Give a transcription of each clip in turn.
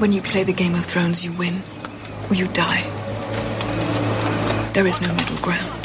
When you play the Game of Thrones, you win or you die. There is no middle ground.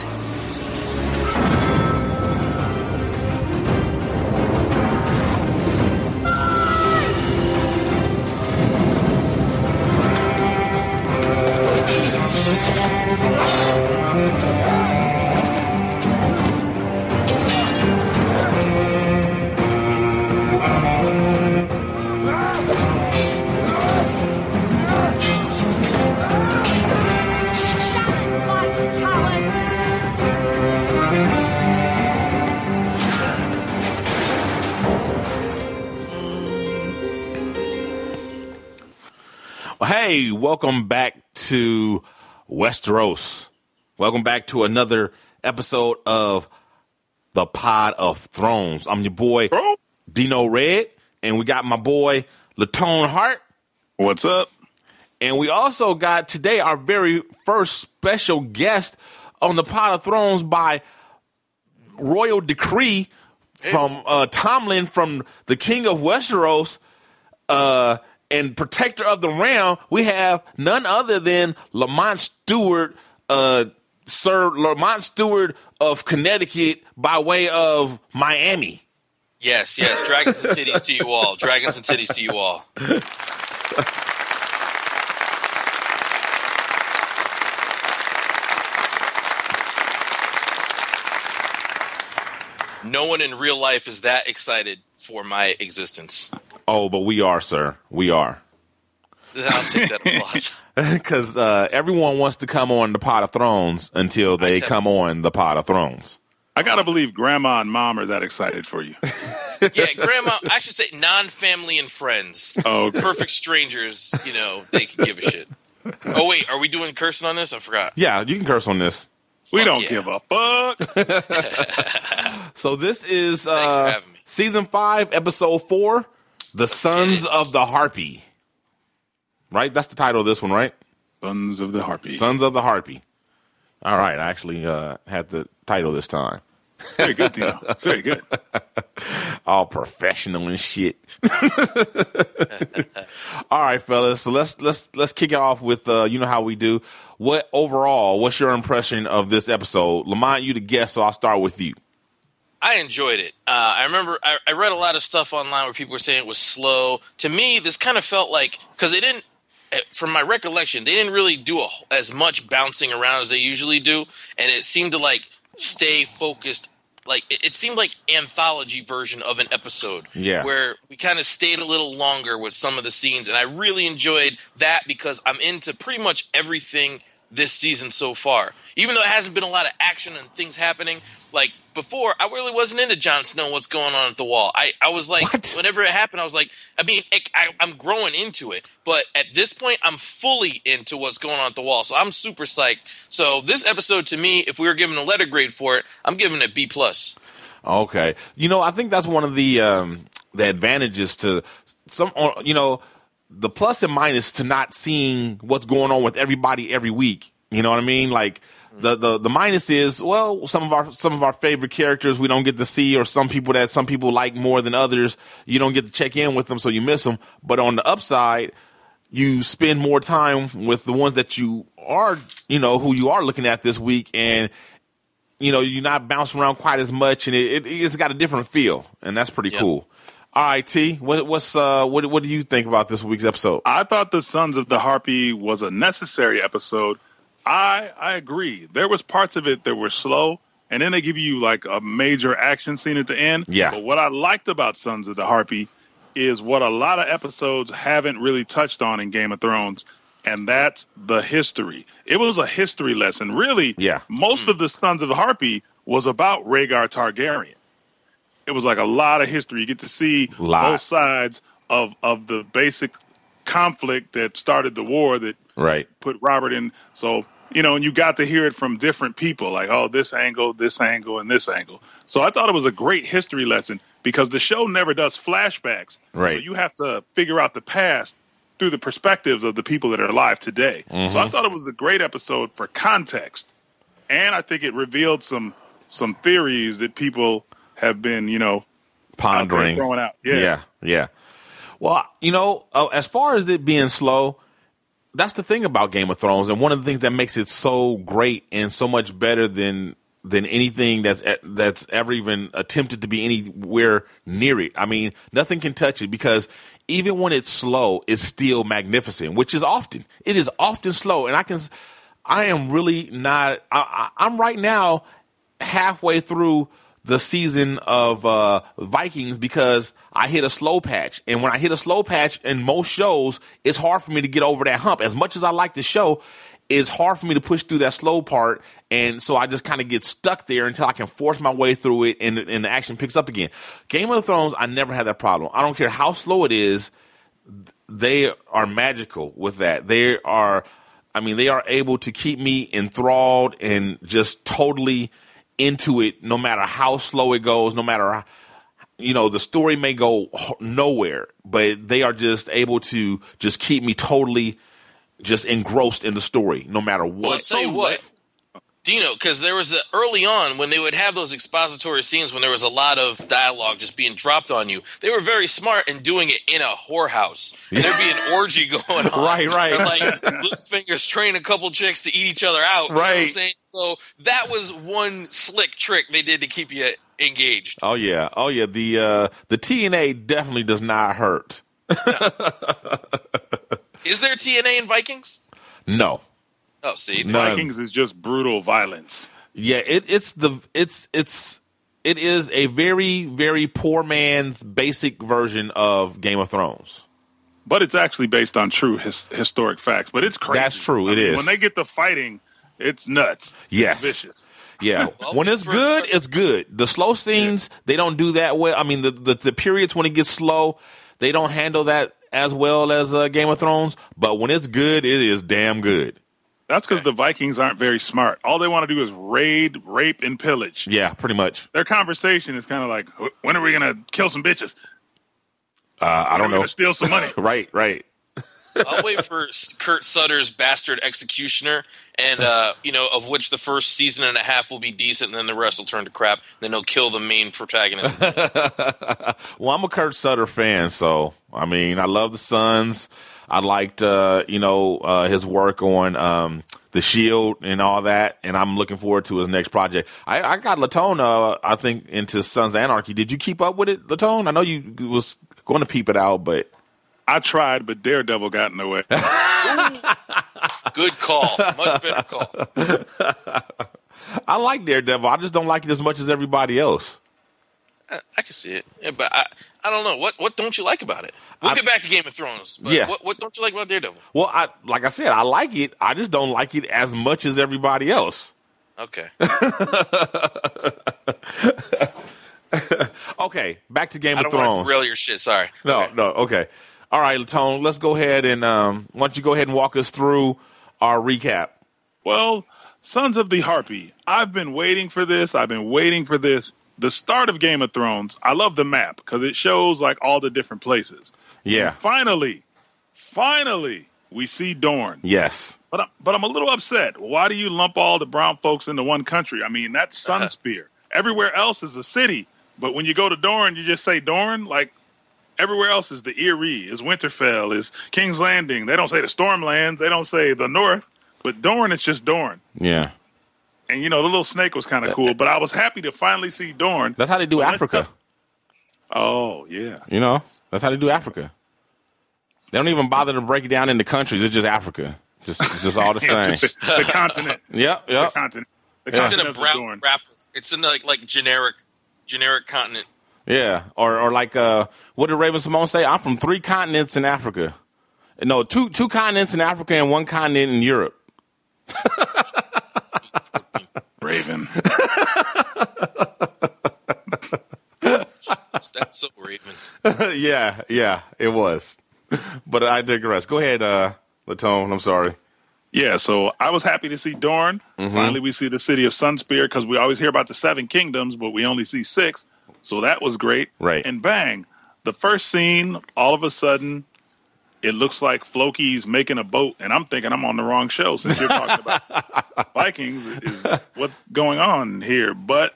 Hey, welcome back to Westeros. Welcome back to another episode of the Pod of Thrones. I'm your boy Dino Red, and we got my boy Latone Hart, What's up? and we also got today our very first special guest on the Pod of Thrones by royal decree from uh, Tommen from the King of Westeros. Uh, and protector of the realm, we have none other than Lamont Stewart, uh, Sir Lamont Stewart of Connecticut by way of Miami. Yes, yes. Dragons and titties to you all. Dragons and titties to you all. No one in real life is that excited for my existence. Oh, but we are, sir. We are. I'll take that applause. Because uh, everyone wants to come on the Pod of Thrones until they come on the Pod of Thrones. I gotta believe grandma and mom are that excited for you. Yeah, grandma, I should say non family and friends. Oh, okay. Perfect strangers, you know, they can give a shit. Oh, wait, are we doing cursing on this? I forgot. Yeah, you can curse on this. we don't yeah. give a fuck. So this is uh, season five, episode four, "The Sons of the Harpy." Right, that's the title of this one, right? Sons of the Harpy. Sons of the Harpy. All right, I actually uh, had the title this time. Very good, Dino. It's very good. All professional and shit. All right, fellas. So let's let's let's kick it off with uh, you know how we do. What overall? What's your impression of this episode? Lamont, you the guest, so I'll start with you. I enjoyed it. Uh, I remember I, I read a lot of stuff online where people were saying it was slow. To me, this kind of felt like because they didn't, eh, from my recollection, they didn't really do a, as much bouncing around as they usually do, and it seemed to like stay focused. Like it, it seemed like anthology version of an episode, Yeah. where we kind of stayed a little longer with some of the scenes, and I really enjoyed that because I'm into pretty much everything this season so far. Even though it hasn't been a lot of action and things happening, like before, I really wasn't into Jon Snow. What's going on at the wall? I, I was like, What? whenever it happened, I was like, I mean, it, I, I'm growing into it, but at this point, I'm fully into what's going on at the wall. So I'm super psyched. So this episode, to me, if we were giving a letter grade for it, I'm giving it B plus. Okay. You know, I think that's one of the um, the advantages to some. You know, the plus and minus to not seeing what's going on with everybody every week. You know what I mean? Like the the the minus is well, some of our some of our favorite characters we don't get to see, or some people that some people like more than others. You don't get to check in with them, so you miss them. But on the upside, you spend more time with the ones that you are, you know, who you are looking at this week, and you know, you're not bouncing around quite as much, and it, it it's got a different feel, and that's pretty Yep. cool. All right, T, what, what's uh, what what do you think about this week's episode? I thought the Sons of the Harpy was a necessary episode. I I agree. There was parts of it that were slow, and then they give you like a major action scene at the end. Yeah. But what I liked about Sons of the Harpy is what a lot of episodes haven't really touched on in Game of Thrones, and that's the history. It was a history lesson. Really, Yeah. most of the Sons of the Harpy was about Rhaegar Targaryen. It was like a lot of history. You get to see Lot. both sides of of the basic conflict that started the war that Right. put Robert in. So you know, and you got to hear it from different people, like oh, this angle, this angle, and this angle. So I thought it was a great history lesson because the show never does flashbacks. Right. So you have to figure out the past through the perspectives of the people that are alive today. So I mm-hmm. thought it was a great episode for context, and I think it revealed some some theories that people have been, you know, out Pondering. throwing out. Yeah. Yeah, yeah. Well, you know, uh, as far as it being slow, that's the thing about Game of Thrones, and one of the things that makes it so great and so much better than than anything that's that's ever even attempted to be anywhere near it. I mean, nothing can touch it because even when it's slow, it's still magnificent, which is often. It is often slow, and I can. I am really not. I, I, I'm right now halfway through the season of uh, Vikings because I hit a slow patch, and when I hit a slow patch in most shows, it's hard for me to get over that hump. As much as I like the show, it's hard for me to push through that slow part, and so I just kind of get stuck there until I can force my way through it, and, and the action picks up again. Game of Thrones, I never had that problem. I don't care how slow it is they are magical with that. They are, I mean, they are able to keep me enthralled and just totally into it, no matter how slow it goes, no matter, how- you know, the story may go nowhere, but they are just able to just keep me totally just engrossed in the story, no matter what. Well, I'll tell you what, Dino, because there was a, early on when they would have those expository scenes when there was a lot of dialogue just being dropped on you. They were very smart in doing it in a whorehouse, and there'd be an orgy going on. Right, right. Like Littlefinger's train a couple chicks to eat each other out. You know what I'm Right. saying? So that was one slick trick they did to keep you engaged. Oh yeah, oh yeah. The uh, the TNA definitely does not hurt. Is there TNA in Vikings? No, Oh, see, No. Vikings is just brutal violence. Yeah, it, it's the it's it's it is a very very poor man's basic version of Game of Thrones. but it's actually based on true his, historic facts. But it's crazy. That's true, I it mean, is. When they get to fighting, it's nuts. Yes. It's vicious. Yeah, Well, when it's good, it's good. The slow scenes they don't do that well. I mean, the the, the periods when it gets slow, they don't handle that as well as uh, Game of Thrones. But when it's good, it is damn good. That's because the Vikings aren't very smart. All they want to do is raid, rape, and pillage. Yeah, pretty much. Their conversation is kind of like, when are we going to kill some bitches? Uh, I don't know. steal some money. Right, right. I'll wait for Kurt Sutter's Bastard Executioner, and uh, you know, of which the first season and a half will be decent, and then the rest will turn to crap. Then he'll kill the main protagonist. Well, I'm a Kurt Sutter fan, so I mean, I love the Sons. I liked, uh, you know, uh, his work on um, the Shield and all that, and I'm looking forward to his next project. I, I got Latone, uh, I think, into Sons Anarchy. Did you keep up with it, Latone? I know you was going to peep it out, but I tried, but Daredevil got in the way. Good call, much better call. I like Daredevil. I just don't like it as much as everybody else. I, I can see it, yeah, but I, I don't know what what don't you like about it. We'll I- get back to Game of Thrones. But Yeah. what, what don't you like about Daredevil? Well, I like I said, I like it. I just don't like it as much as everybody else. Okay, Okay, back to Game I of don't want Thrones. to derail your shit. Sorry. No, Okay. no, okay. All right, Latone, let's go ahead and um, why don't you go ahead and walk us through our recap? Well, Sons of the Harpy. I've been waiting for this. I've been waiting for this. The start of Game of Thrones. I love the map because it shows like all the different places. Yeah. Finally, finally, we see Dorne. Yes. But I'm, but I'm a little upset. Why do you lump all the brown folks into one country? I mean, that's Sunspear. Everywhere else is a city, but when you go to Dorne, you just say Dorne. Like everywhere else is the Eyrie, is Winterfell, is King's Landing. They don't say the Stormlands. They don't say the North. But Dorne is just Dorne. Yeah. And you know, the little snake was kind of cool. But I was happy to finally see Dorne. That's how they do Well, Africa. talk- Oh yeah. You know, that's how they do Africa. They don't even bother to break it down into countries. It's just Africa. Just, it's just all the same. the continent. yep, The continent. The Yeah. It's in a continent of brown Dorne. It's in like like generic generic continent. Yeah. Or, or like, uh, what did Raven-Symoné say? I'm from three continents in Africa. No, two two continents in Africa and one continent in Europe. Raven. That's so Raven. yeah, yeah, it was. but I digress. Go ahead, uh, Latone. I'm sorry. Yeah, so I was happy to see Dorne. Mm-hmm. Finally, we see the city of Sunspear because we always hear about the Seven Kingdoms, but we only see six. So that was great. Right. And bang, the first scene, all of a sudden, it looks like Floki's making a boat, and I'm thinking I'm on the wrong show since you're talking about Vikings is what's going on here. But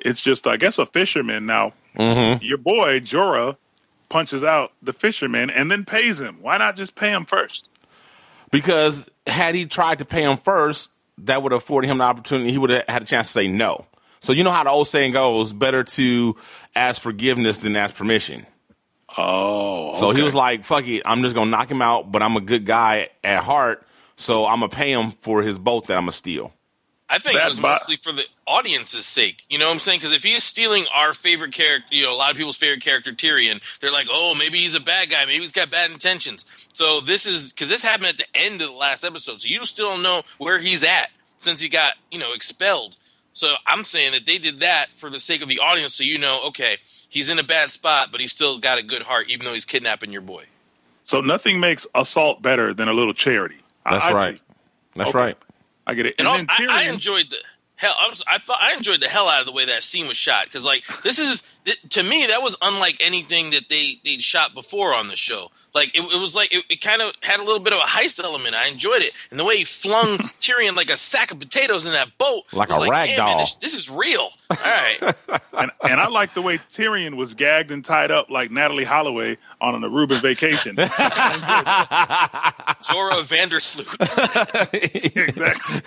it's just, I guess, a fisherman now. Mm-hmm. Your boy Jorah punches out the fisherman and then pays him. Why not just pay him first? Because had he tried to pay him first, that would have afforded him the opportunity. He would have had a chance to say no. So you know how the old saying goes: better to ask forgiveness than ask permission. Oh, So he was like, "Fuck it, I'm just gonna knock him out." But I'm a good guy at heart, so I'm gonna pay him for his boat that I'm gonna steal. I think That it was bo- mostly for the audience's sake. You know what I'm saying? Because if he's stealing our favorite character, you know, a lot of people's favorite character, Tyrion, they're like, oh, maybe he's a bad guy. Maybe he's got bad intentions. So this is because this happened at the end of the last episode. So you still don't know where he's at since he got, you know, expelled. So I'm saying that they did that for the sake of the audience, so you know, okay, he's in a bad spot, but he's still got a good heart, even though he's kidnapping your boy. So nothing makes assault better than a little charity. That's I right. see. That's Okay. right. I get it. And, And, also, then I, I enjoyed the hell. I, was, I thought I enjoyed the hell out of the way that scene was shot because, like, this is it, to me that was unlike anything that they they'd shot before on the show. Like, it, it was like it, it kind of had a little bit of a heist element. I enjoyed it, and the way he flung Tyrion like a sack of potatoes in that boat, Like was a rag "Damn, man, doll." This, this is real. All right, and, and I like the way Tyrion was gagged and tied up like Natalee Holloway on an Aruban vacation. Jorah Vandersloot. exactly.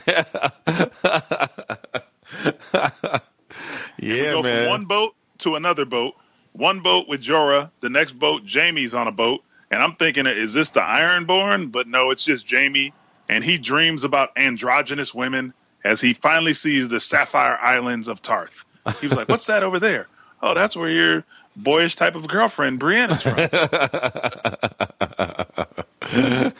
Yeah, Go man. from one boat to another boat. One boat with Jorah, the next boat Jaime's on a boat, and I'm thinking, is this the Ironborn? But no, it's just Jaime, and he dreams about androgynous women as he finally sees the Sapphire Islands of Tarth. He was like, "What's that over there? Oh, that's where your boyish type of girlfriend Brienne's from." the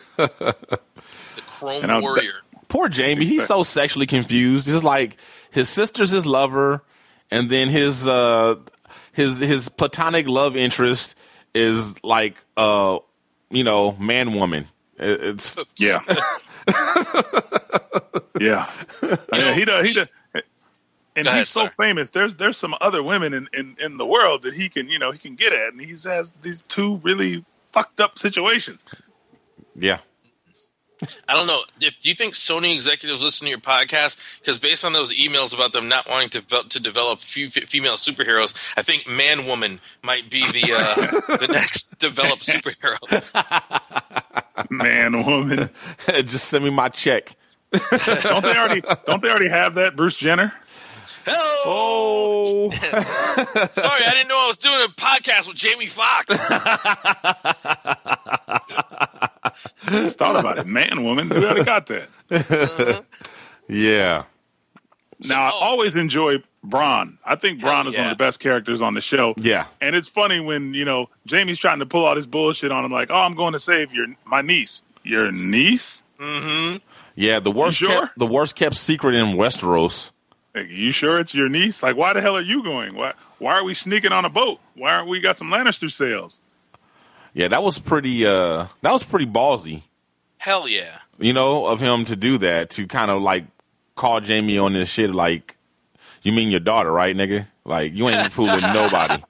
Chrome And I'm- Warrior. Poor Jaime. He's so sexually confused. It's like his sister's his lover, and then his uh his his platonic love interest is like uh you know man woman. It- It's Yeah. yeah. yeah. He does. He does. And Go ahead, he's so sorry. famous. There's there's some other women in, in, in the world that he can you know he can get at, and he has these two really fucked up situations. yeah. I don't know. If, do you think Sony executives listen to your podcast? Because based on those emails about them not wanting to develop, to develop few, female superheroes, I think Man Woman might be the uh, the next developed superhero. Man, woman. Just send me my check. Don't they already don't they already have that Bruce Jenner? Oh, Oh, sorry, I didn't know I was doing a podcast with Jamie Foxx. Just thought about it. Man, woman. We already got that. yeah. Now I Oh. always enjoy Bronn. I think Bronn Hell is one of the best characters on the show. Yeah. And it's funny when, you know, Jaime's trying to pull all this bullshit on him like, "Oh, I'm going to save your my niece." Your niece? Mm-hmm. Yeah, the worst sure? kept, the worst kept secret in Westeros. Like, you sure it's your niece? Like, why the hell are you going? Why why are we sneaking on a boat? Why aren't we got some Lannister sails? Yeah, that was pretty uh that was pretty ballsy. Hell yeah. you know, of him to do that, to kind of like call Jaime on this shit like, you mean your daughter, right, nigga? Like, you ain't fooling nobody.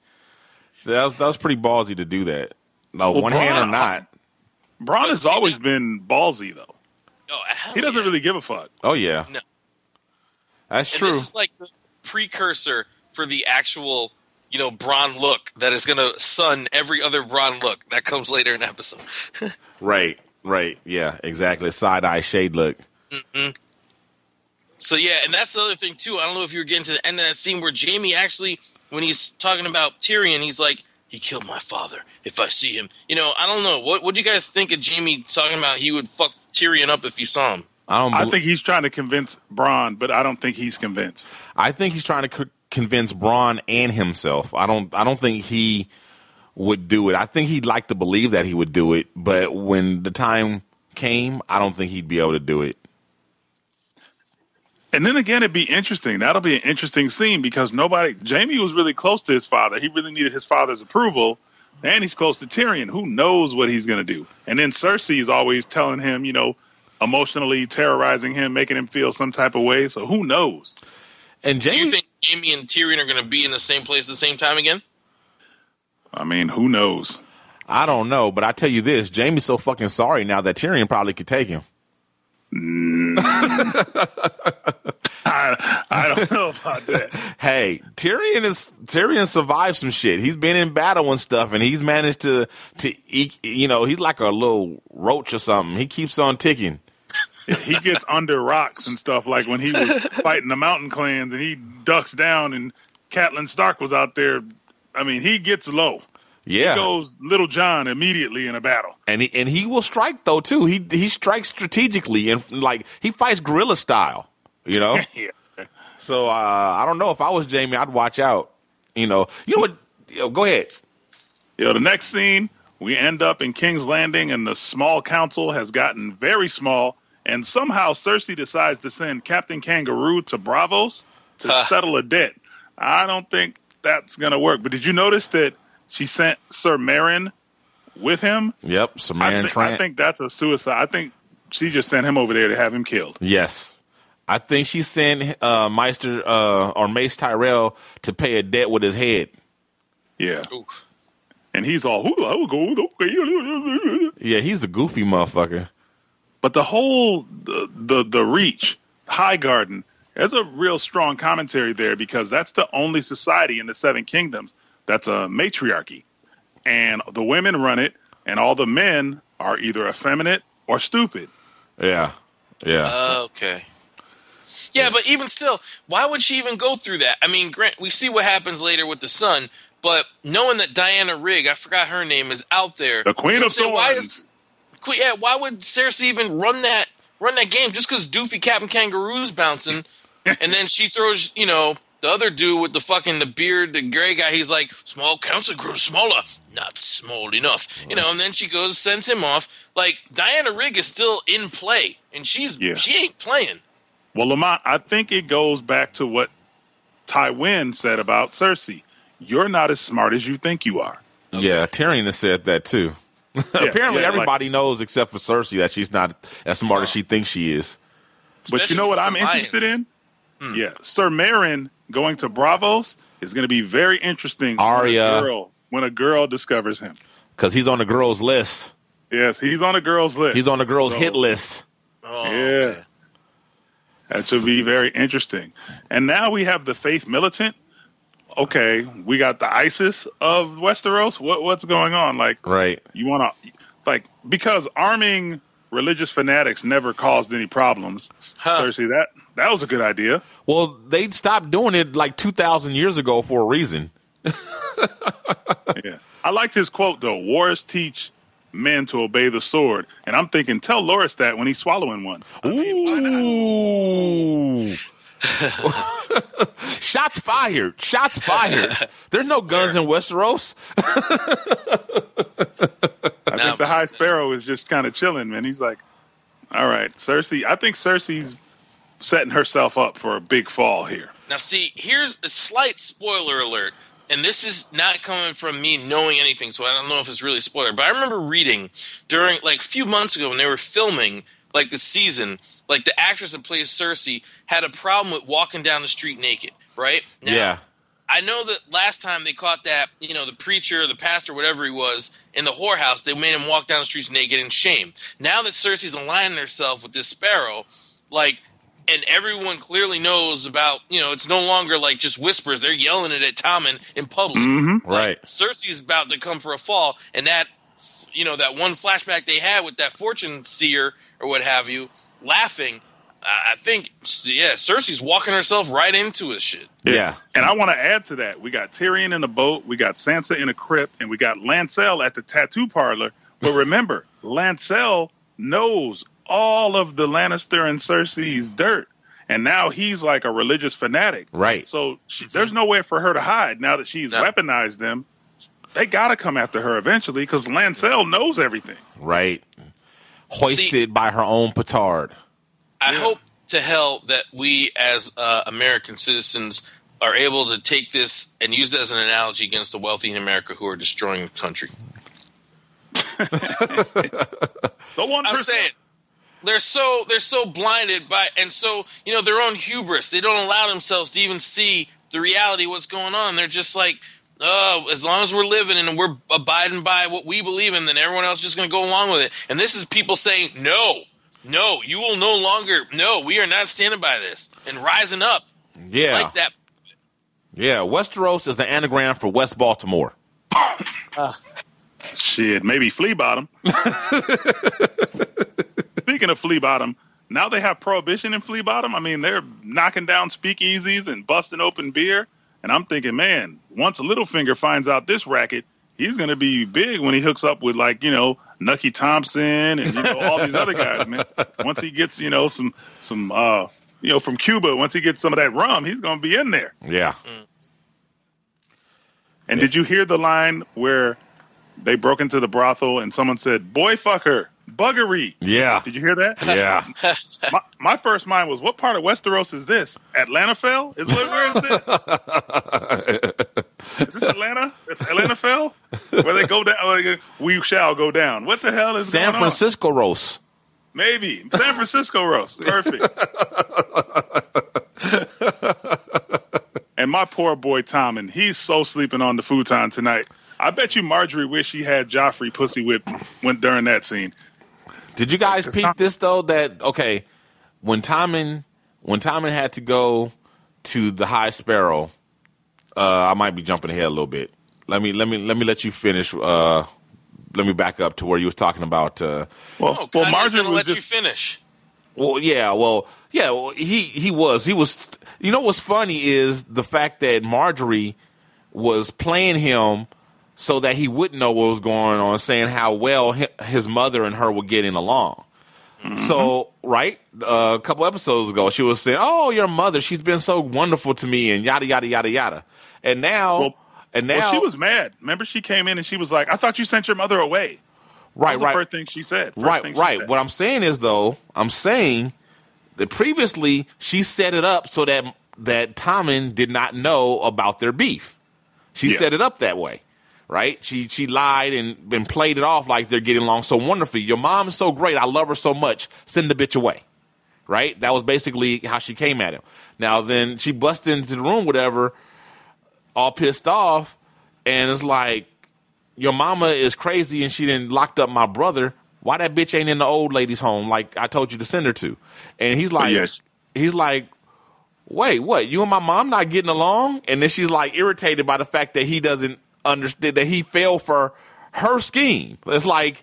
So that was, that was pretty ballsy to do that. No, Well, one hand or not. Bronn has always that- been ballsy though. Oh, hell He doesn't yeah. really give a fuck. Oh, yeah. No. That's And true. this is like the precursor for the actual, you know, Bronn look that is going to sun every other Bronn look that comes later in the episode. right, right. Yeah, exactly. Side eye shade look. Mm-hmm. So yeah, and that's the other thing too. I don't know if you were getting to the end of that scene where Jaime actually, when he's talking about Tyrion, he's like, "He killed my father. If I see him, you know, I don't know. What What do you guys think of Jaime talking about he would fuck Tyrion up if he saw him? I don't. I think he's trying to convince Bronn, but I don't think he's convinced. I think he's trying to co- convince Bronn and himself. I don't. I don't think he would do it. I think he'd like to believe that he would do it, but when the time came, I don't think he'd be able to do it. And then again, it'd be interesting. That'll be an interesting scene because nobody, Jaime was really close to his father. He really needed his father's approval. and he's close to Tyrion. Who knows what he's going to do? And then Cersei is always telling him, you know, emotionally terrorizing him, making him feel some type of way. So who knows? And Do you think Jaime and Tyrion are going to be in the same place at the same time again? I mean, who knows? I don't know, but I tell you this: Jaime's so fucking sorry now that Tyrion probably could take him. Mm. I, I don't know about that. Hey, Tyrion is Tyrion survived some shit. He's been in battle and stuff, and he's managed to to eke- you know he's like a little roach or something. He keeps on ticking. He gets under rocks and stuff like when he was fighting the mountain clans and he ducks down and Catelyn Stark was out there. I mean, he gets low. Yeah, He goes Little John immediately in a battle. and he and he will strike though too. He he strikes strategically and like he fights guerrilla style. You know. Yeah. So uh, I don't know if I was Jaime, I'd watch out. You know, you know what? Yo, go ahead. You know, the next scene, we end up in King's Landing and the small council has gotten very small. And somehow Cersei decides to send Captain Kangaroo to Braavos to Huh. settle a debt. I don't think that's going to work. But did you notice that she sent Sir Meryn with him? Yep, Sir Samaran thi- Trant. I think that's a suicide. I think she just sent him over there to have him killed. yes, I think she sent uh, Maester uh, or Mace Tyrell to pay a debt with his head. Yeah. Oof. And he's all, "Ooh, I will go. okay." Yeah, he's the goofy motherfucker. But the whole the the, the reach, High Garden, there's a real strong commentary there because that's the only society in the Seven Kingdoms that's a matriarchy, and the women run it, and all the men are either effeminate or stupid. Yeah, yeah. Uh, okay. Yeah, but even still, why would she even go through that? I mean, Grant, we see what happens later with the son, but knowing that Diana Rigg, I forgot her name, is out there. The Queen of what Why is Que- yeah, why would Cersei even run that run that game just because Doofy Captain Kangaroo's bouncing, and then she throws you know the other dude with the fucking the beard, the gray guy. He's like, small council grows smaller, not small enough, you know. And then she goes sends him off. Like Diana Rigg is still in play, and she's Yeah. she ain't playing. Well, Lamont, I think it goes back to what Tywin said about Cersei. You're not as smart as you think you are. Yeah, Tyrion has said that too. Apparently, yeah, everybody knows except for Cersei that she's not as smart as she thinks she is. But you know what I'm the interested in? Lions. Yeah, Sir Meryn going to Braavos is going to be very interesting. when a Arya. girl, when a girl discovers him. Because he's on the girls' list. Yes, he's on a girl's list. He's on the girls' So- hit list. Oh, Yeah. okay. That should be very interesting. And now we have the Faith Militant. Okay, we got the ISIS of Westeros. What what's going on? Like, Right. you want to, like, because arming religious fanatics never caused any problems. Huh. Cersei, that that was a good idea. Well, they stopped doing it like 2,000 years ago for a reason. Yeah. I liked his quote though. Wars teach men to obey the sword, and I'm thinking, tell Loras that when he's swallowing one. Ooh. Shots fired. Shots fired. There's no guns in Westeros. I Now- think the High Sparrow is just kind of chilling, man. He's like, all right, Cersei. I think Cersei's setting herself up for a big fall here. Now, see, here's a slight spoiler alert, and this is not coming from me knowing anything, so I don't know if it's really a spoiler. But I remember reading during, like, a few months ago when they were filming, like, the season, like, the actress that plays Cersei had a problem with walking down the street naked, right? Now, yeah. I know that last time they caught that, you know, the preacher, the pastor, whatever he was, in the whorehouse, they made him walk down the streets naked in shame. Now that Cersei's aligning herself with this sparrow, like, and everyone clearly knows about, you know, it's no longer like just whispers. They're yelling it at Tommen in public. Mm-hmm. Like, Right. Cersei's about to come for a fall, and that, you know, that one flashback they had with that fortune seer or what have you, laughing. I I think, yeah, Cersei's walking herself right into it. Shit. Yeah. And I want to add to that. We got Tyrion in the boat, we got Sansa in a crypt, and we got Lancel at the tattoo parlor. But remember, Lancel knows all of the Lannister and Cersei's dirt. And now he's like a religious fanatic. Right. So she, there's no way for her to hide now that she's No. weaponized them. They got to come after her eventually because Lancel knows everything. Right. Hoisted by her own petard. I hope to hell that we as uh, American citizens are able to take this and use it as an analogy against the wealthy in America who are destroying the country. The one I'm saying they're so they're so blinded by and so you know their own hubris. They don't allow themselves to even see the reality of what's going on. They're just like, oh, as long as we're living and we're abiding by what we believe in, then everyone else is just going to go along with it. And this is people saying, no, no, you will no longer. No, we are not standing by this and rising up Yeah. like that. Yeah. Westeros is an anagram for West Baltimore. Ah. Shit, maybe flea bottom. Speaking of flea bottom, now they have prohibition in flea bottom. I mean, they're knocking down speakeasies and busting open beer. And I'm thinking, man, once Littlefinger finds out this racket, he's going to be big when he hooks up with like you know Nucky Thompson and you know all these other guys, man. Once he gets you know some some uh you know from Cuba, once he gets some of that rum, he's going to be in there. Yeah. And did you hear the line where they broke into the brothel and someone said, "Boy fucker, buggery"? Yeah. Did you hear that? Yeah. my, my first mind was, "What part of Westeros is this? Atlanta fell? Is what, where is this? Is this Atlanta? Is Atlanta fell? Where they go down? Like, we shall go down. What the hell is San going Francisco roast. Maybe San Francisco roast. Perfect. and my poor boy Tommen, he's so sleeping on the futon tonight. I bet you Margaery wish she had Joffrey pussy whipped when during that scene. Did you guys Because peep Tom- this though? That okay, when Tommen when Tommen had to go to the High Sparrow, I might be jumping ahead a little bit. Let me let me let me let you finish. Uh, let me back up to where you was talking about. Uh, Well, Oh, well, Margaery gonna was let you just finish. well, yeah, well, yeah, well, he he was he was. You know what's funny is the fact that Margaery was playing him so that he wouldn't know what was going on, saying how well his mother and her were getting along. So, right, uh, a couple episodes ago, she was saying, "Oh, your mother, she's been so wonderful to me," and yada yada yada yada. And now, Well- and now, well, she was mad. Remember, she came in and she was like, "I thought you sent your mother away." Right, was right, the first thing she said. First right, thing she right. said. What I'm saying is, though, I'm saying that previously she set it up so that that Tommen did not know about their beef. She Yeah. set it up that way, right? She she lied and, and played it off like they're getting along so wonderfully. Your mom is so great. I love her so much. Send the bitch away. Right? That was basically how she came at him. Now then she busted into the room, whatever, all pissed off, and it's like, your mama is crazy and she didn't locked up my brother. Why that bitch ain't in the old lady's home like I told you to send her to? And he's like, yes. he's like, wait, what? You and my mom not getting along? And then she's like irritated by the fact that he doesn't understand that he fell for her scheme. It's like,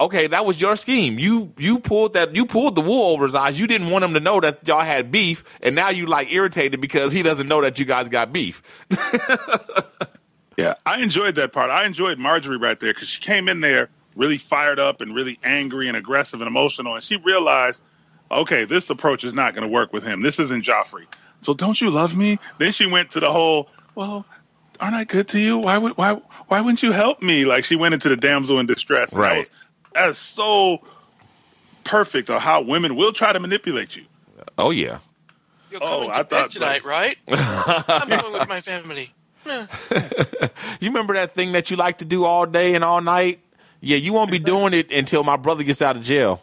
okay, that was your scheme. You you pulled that you pulled the wool over his eyes. You didn't want him to know that y'all had beef, and now you like irritated because he doesn't know that you guys got beef. Yeah, I enjoyed that part. I enjoyed Margaery right there because she came in there really fired up and really angry and aggressive and emotional, and she realized, okay, this approach is not going to work with him. This isn't Joffrey. So don't you love me? Then she went to the whole, well, aren't I good to you? Why would why why wouldn't you help me? Like she went into the damsel in distress. That Right. was- That is so perfect of how women will try to manipulate you. Oh yeah. You're Oh, coming I bed thought, tonight, right? I'm going with my family. You remember that thing that you like to do all day and all night? Yeah, you won't be doing it until my brother gets out of jail.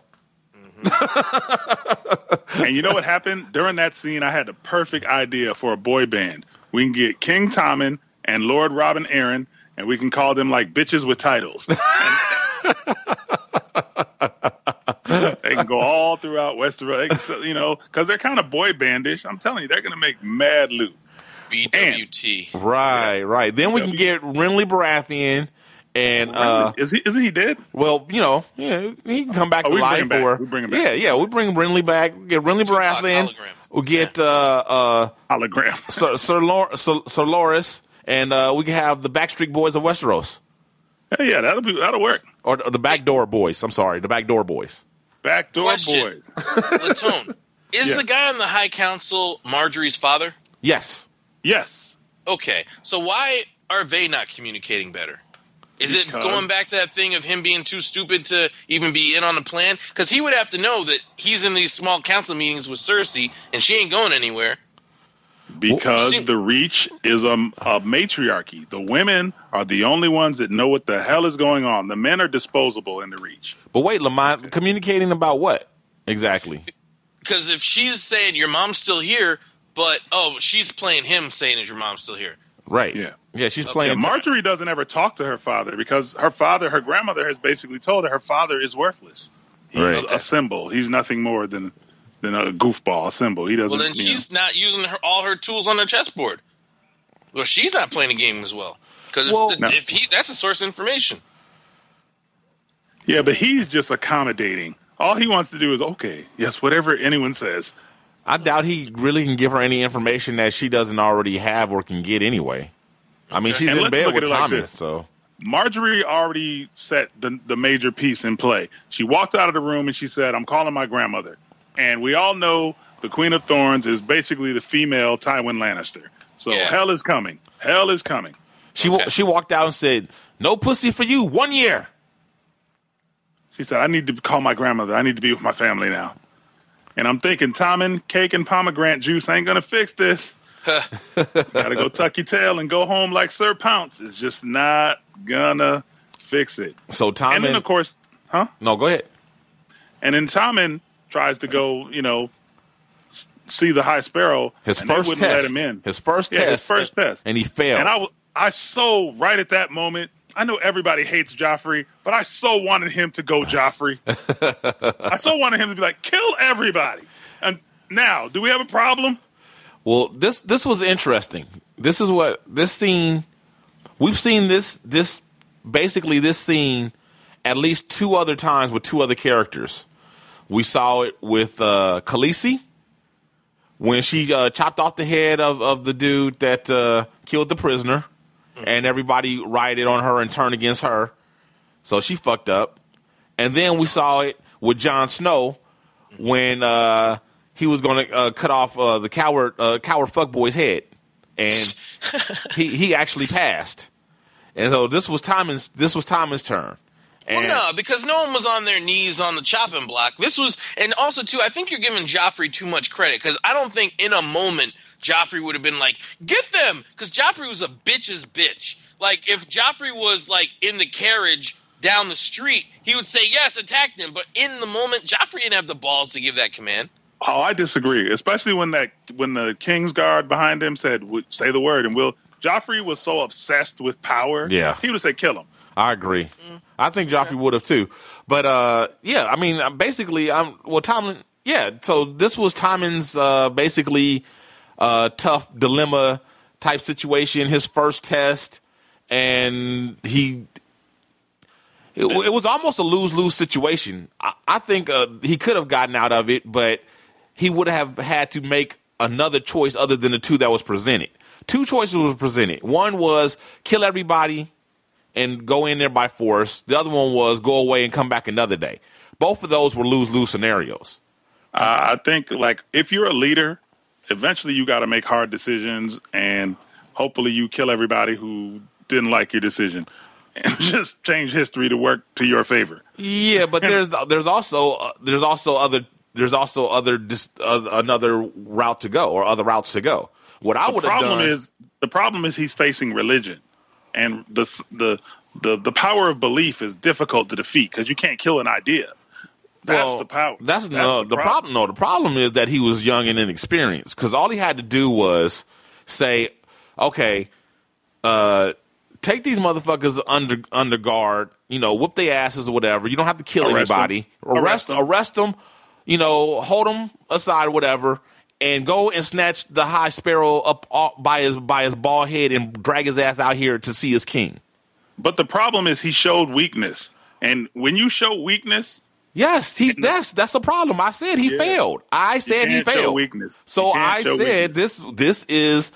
Mm-hmm. And you know what happened during that scene? I had the perfect idea for a boy band. We can get King Tommen and Lord Robin Arryn, and we can call them like bitches with titles. they can go all throughout Westeros, They can you know, because they're kind of boy bandish. I'm telling you, they're going to make mad loot. BWT. Right, right. Then we can get Renly Baratheon and uh Is he? Isn't he dead? well, you know, yeah, he can come back Oh, to we bring life him back. or We bring him back. Yeah, yeah, we bring Renly back. We get Renly Tupac Baratheon. We'll get uh uh Hologram. Sir Sir, Lor- Sir, Sir Loras and uh we can have the Backstreet Boys of Westeros. Hey, yeah, that'll be that'll work. Or, or the Backdoor Boys. I'm sorry, the Backdoor Boys. Backdoor Question. boys. Latone. Is Yeah. the guy on the High Council Margaery's father? Yes. Yes. Okay, so why are they not communicating better? Is it going back to that thing of him being too stupid to even be in on the plan? Because he would have to know that he's in these small council meetings with Cersei and she ain't going anywhere. Because See- the reach is a, a matriarchy. The women are the only ones that know what the hell is going on. The men are disposable in the reach. But wait, Lamont, communicating about what exactly? Because if she's saying your mom's still here, but oh, she's playing him saying is your mom's still here. Right. Yeah. Yeah, she's Okay. playing. Yeah, Margaery doesn't ever talk to her father because her father, her grandmother, has basically told her her father is worthless. He's Right. a symbol. He's nothing more than than a goofball, a symbol. He doesn't. Well, then you know. she's not using her, all her tools on the chessboard. Well, she's not playing a game as well. Because Well- if, No. if he, that's a source of information. Yeah, but he's just accommodating. All he wants to do is okay, yes, whatever anyone says. I doubt he really can give her any information that she doesn't already have or can get anyway. I mean, she's And in bed with it like Tommy, so Margaery already set the the major piece in play. She walked out of the room and she said, "I'm calling my grandmother." And we all know the Queen of Thorns is basically the female Tywin Lannister. So Yeah. hell is coming. Hell is coming. she Okay. she walked out and said, "No pussy for you, one year." She said, I need to call my grandmother. I need to be with my family now. And I'm thinking, Tommen, cake and pomegranate juice ain't going to fix this. Got to go tuck your tail and go home like Sir Pounce. It's just not going to fix it. So Tommy, And then, of course, huh? no, go ahead. And then Tommen tries to go, you know, see the High Sparrow. His and first wouldn't test. let him in. His first Yeah, test. his first test. and he failed. And I, I so right at that moment, I know everybody hates Joffrey, but I so wanted him to go Joffrey. I so wanted him to be like, kill everybody. And now, do we have a problem? Well, this this was interesting. This is what this scene. We've seen this this basically this scene at least two other times with two other characters. We saw it with uh, Khaleesi when she uh, chopped off the head of, of the dude that uh, killed the prisoner, and everybody rioted on her and turned against her. So she fucked up. And then we saw it with Jon Snow when uh, he was going to uh, cut off uh, the coward uh, coward fuckboy's head, and he he actually passed. And so this was Tommen's this was Tommen's turn. And Well, no, because no one was on their knees on the chopping block. This was, and also too, I think you're giving Joffrey too much credit because I don't think in a moment Joffrey would have been like, "Get them," because Joffrey was a bitch's bitch. Like if Joffrey was like in the carriage down the street, he would say, "Yes, attack them." But in the moment, Joffrey didn't have the balls to give that command. Oh, I disagree. Especially when that when the King's Guard behind him said, "Say the word," and Will Joffrey was so obsessed with power. Yeah. he would have said, "Kill him." I agree. I think Joffrey would have too. But uh, yeah, I mean, basically, I'm well, Tommen. Yeah, so this was Tommen's uh, basically uh, tough dilemma type situation. His first test, and he. It, it was almost a lose lose situation. I, I think uh, he could have gotten out of it, but he would have had to make another choice other than the two that was presented. Two choices was presented. One was kill everybody and go in there by force. The other one was go away and come back another day. Both of those were lose lose scenarios. Uh, I think like if you're a leader, eventually you got to make hard decisions, and hopefully you kill everybody who didn't like your decision, and just change history to work to your favor. Yeah, but there's there's also uh, there's also other there's also other dis, uh, another route to go or other routes to go. What I would have problem done is the problem is he's facing religion, and the the the the power of belief is difficult to defeat because you can't kill an idea. That's well, the power. That's, no the, problem. No, the problem is that he was young and inexperienced because all he had to do was say, okay, uh, take these motherfuckers under under guard, you know, whoop their asses or whatever. You don't have to kill Arrest anybody. them. Arrest Arrest them. arrest them. You know, hold them aside, or whatever, and go and snatch the high sparrow up by his by his bald head and drag his ass out here to see his king. But the problem is he showed weakness, and when you show weakness, Yes, he's that's that's the problem. I said he Yeah. failed. I said he failed. weakness. So I said weakness. this this is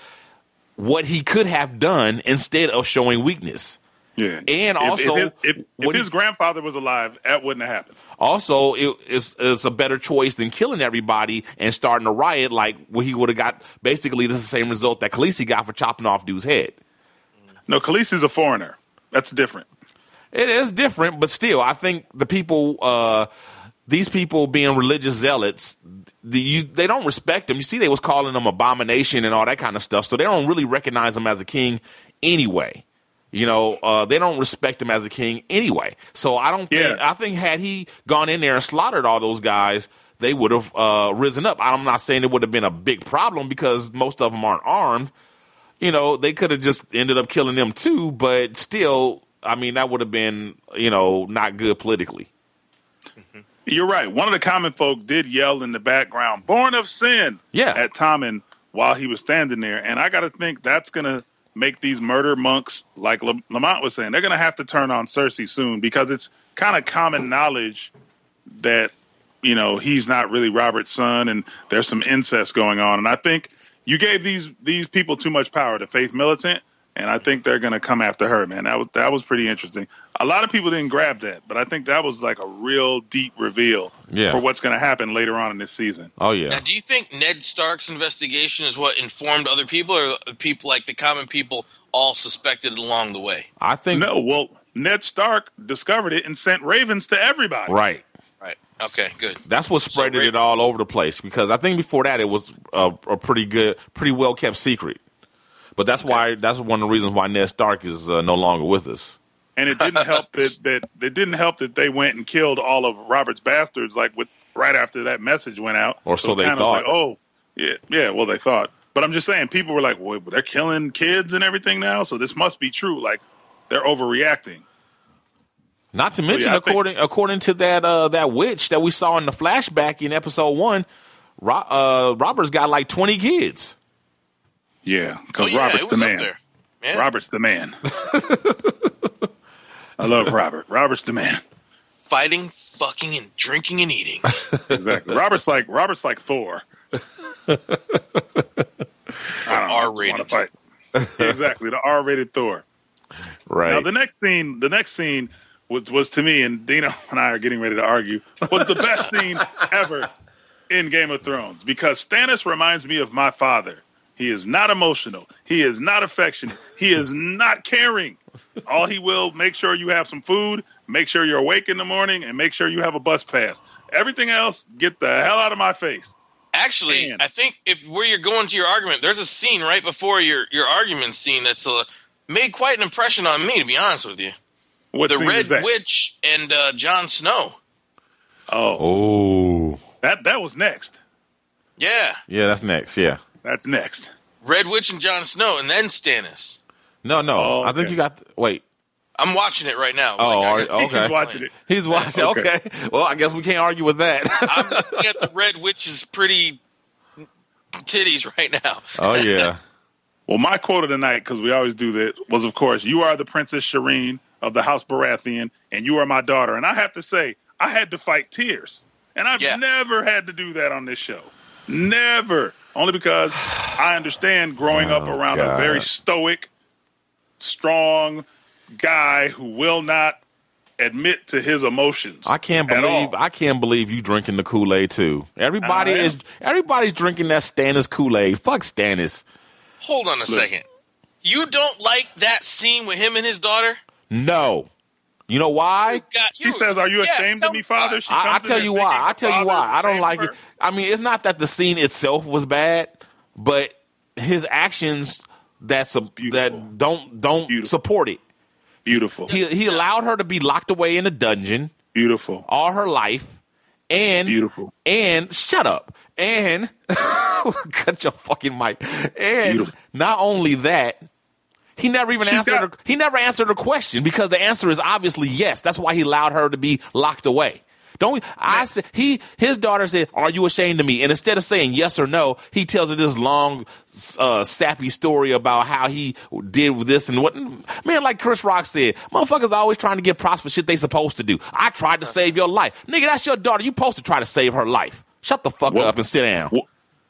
what he could have done instead of showing weakness. yeah. And If- also, if, his, if, if his he- grandfather was alive, that wouldn't have happened. Also, it, it's, it's a better choice than killing everybody and starting a riot like what he would have got. Basically, this is the same result that Khaleesi got for chopping off dude's head. No, Khaleesi's a foreigner. That's different. It is different, but still, I think the people, uh, these people being religious zealots, the you they don't respect him. You see, they was calling him abomination and all that kind of stuff, so they don't really recognize him as a king anyway. You know, uh, they don't respect him as a king anyway. So I don't think Yeah. I think had he gone in there and slaughtered all those guys, they would have uh, risen up. I'm not saying it would have been a big problem because most of them aren't armed. You know, they could have just ended up killing them too, but still, I mean, that would have been you know not good politically. You're right. One of the common folk did yell in the background, "Born of sin!" Yeah. at Tommen while he was standing there, and I got to think that's gonna make these murder monks, like Lam- Lamonte was saying, they're gonna have to turn on Cersei soon because it's kind of common knowledge that you know he's not really Robert's son, and there's some incest going on, and I think you gave these these people too much power, the Faith Militant. And I think they're going to come after her, man. That was that was pretty interesting. A lot of people didn't grab that, but I think that was like a real deep reveal Yeah. for what's going to happen later on in this season. Oh yeah. Now, do you think Ned Stark's investigation is what informed other people, or uh, people like the common people all suspected along the way? I think No, well, Ned Stark discovered it and sent ravens to everybody. right. Right. Okay. Good. That's what spreaded Ra- it all over the place because I think before that it was a, a pretty good, pretty well kept secret. But that's why that's one of the reasons why Ned Stark is uh, no longer with us. And it didn't help that, that it didn't help that they went and killed all of Robert's bastards like with right after that message went out. Or so it they thought. Like, oh, yeah, yeah. Well, they thought. But I'm just saying, people were like, "Well, they're killing kids and everything now, so this must be true." Like they're overreacting. Not to mention, yeah, I think- according according to that uh, that witch that we saw in the flashback in episode one, Ro- uh, Robert's got like twenty kids. Yeah, Oh, because yeah, Robert's the was up man. Robert's the man. I love Robert. Robert's the man. Fighting, fucking, and drinking and eating. Exactly. Robert's like Robert's like Thor. I don't know, I just R-rated. wanna fight. exactly, the R-rated Thor. Right. Now the next scene, the next scene was was to me, and Dino and I are getting ready to argue, was the best scene ever in Game of Thrones because Stannis reminds me of my father. He is not emotional. He is not affectionate. He is not caring. All he will make sure you have some food, make sure you're awake in the morning, and make sure you have a bus pass. Everything else, get the hell out of my face. Actually, Man. I think if where you're going to your argument, there's a scene right before your your argument scene that's uh, made quite an impression on me. To be honest with you, What the scene Red is that? Witch and uh, Jon Snow. Oh, oh, that that was next. Yeah, yeah, that's next. Yeah. That's next. Red Witch and Jon Snow, and then Stannis. No, no. Oh, I think you got. wait. I'm watching it right now. Oh, Like, I okay. He's watching it. He's watching. Okay. Okay. Well, I guess we can't argue with that. I'm looking at the Red Witch's pretty titties right now. oh yeah. Well, my quote of the night, because we always do that, was of course, "You are the Princess Shireen of the House Baratheon, and you are my daughter." And I have to say, I had to fight tears, and I've Yeah. never had to do that on this show. Never, only because I understand growing up Oh, around God. a very stoic, strong guy who will not admit to his emotions. I can't believe. I can't believe you drinking the Kool Aid too. Everybody is everybody's drinking that Stannis Kool Aid. Fuck Stannis. Hold on a second. You don't like that scene with him and his daughter? No. You know why? God, She you- says, "Are you Yeah, ashamed tell of me, me Father?" why. She I, I tell you why. I tell you why. I don't like of it. I mean, it's not that the scene itself was bad, but his actions that sub- beautiful. that don't don't Beautiful. support it. Beautiful, He he allowed her to be locked away in a dungeon beautiful, all her life, and beautiful. and shut up and cut your fucking mic. And Beautiful. not only that, he never even She's answered. got- her, he never answered her question because the answer is obviously yes. That's why he allowed her to be locked away. Don't I said he his daughter said, "Are you ashamed of me?" And instead of saying yes or no, he tells her this long, uh, sappy story about how he did this and what. Man, like Chris Rock said, motherfuckers always trying to get props for shit they supposed to do. I tried to save your life, nigga. That's your daughter. You supposed to try to save her life. Shut the fuck Well- up and sit down. Well,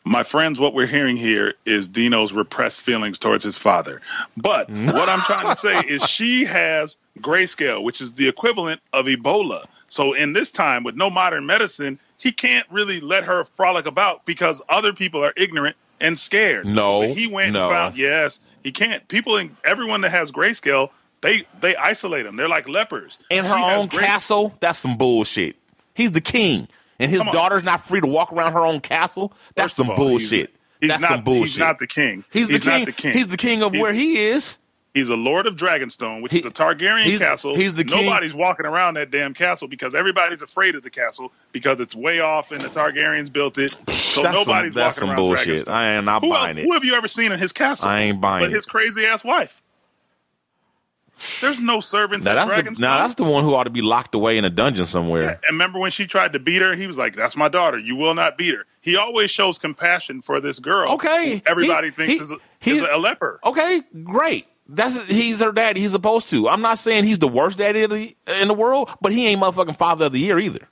my friends, what we're hearing here is Dino's repressed feelings towards his father. But what I'm trying to say is she has grayscale, which is the equivalent of Ebola. So in this time with no modern medicine, he can't really let her frolic about because other people are ignorant and scared. No, But he went no. and found yes, he can't. People in everyone that has grayscale, they they isolate them. They're like lepers. in her She own castle, that's some bullshit. He's the king. And his daughter's not free to walk around her own castle. That's First some all, bullshit. He's, That's not, some bullshit. He's not the king. He's the He's king. the king. He's the king of He's- where he is. He's a lord of Dragonstone, which He- is a Targaryen he's- castle. he's the king- Nobody's walking around that damn castle because everybody's afraid of the castle because it's way off and the Targaryens built it. So that's some, that's walking some around bullshit. Dragonstone. I am not who else? buying it. Who have you ever seen in his castle? I ain't buying it. But it. his crazy ass wife. There's no servants Now that's, Dragonstone. the, now that's the one who ought to be locked away in a dungeon somewhere. And remember when she tried to beat her? He was like, "That's my daughter. You will not beat her." He always shows compassion for this girl. Okay. everybody He- thinks he- is, a, he- is a leper. Okay, great. That's he's her daddy. He's supposed to. I'm not saying he's the worst daddy of the, in the world, but he ain't motherfucking father of the year either.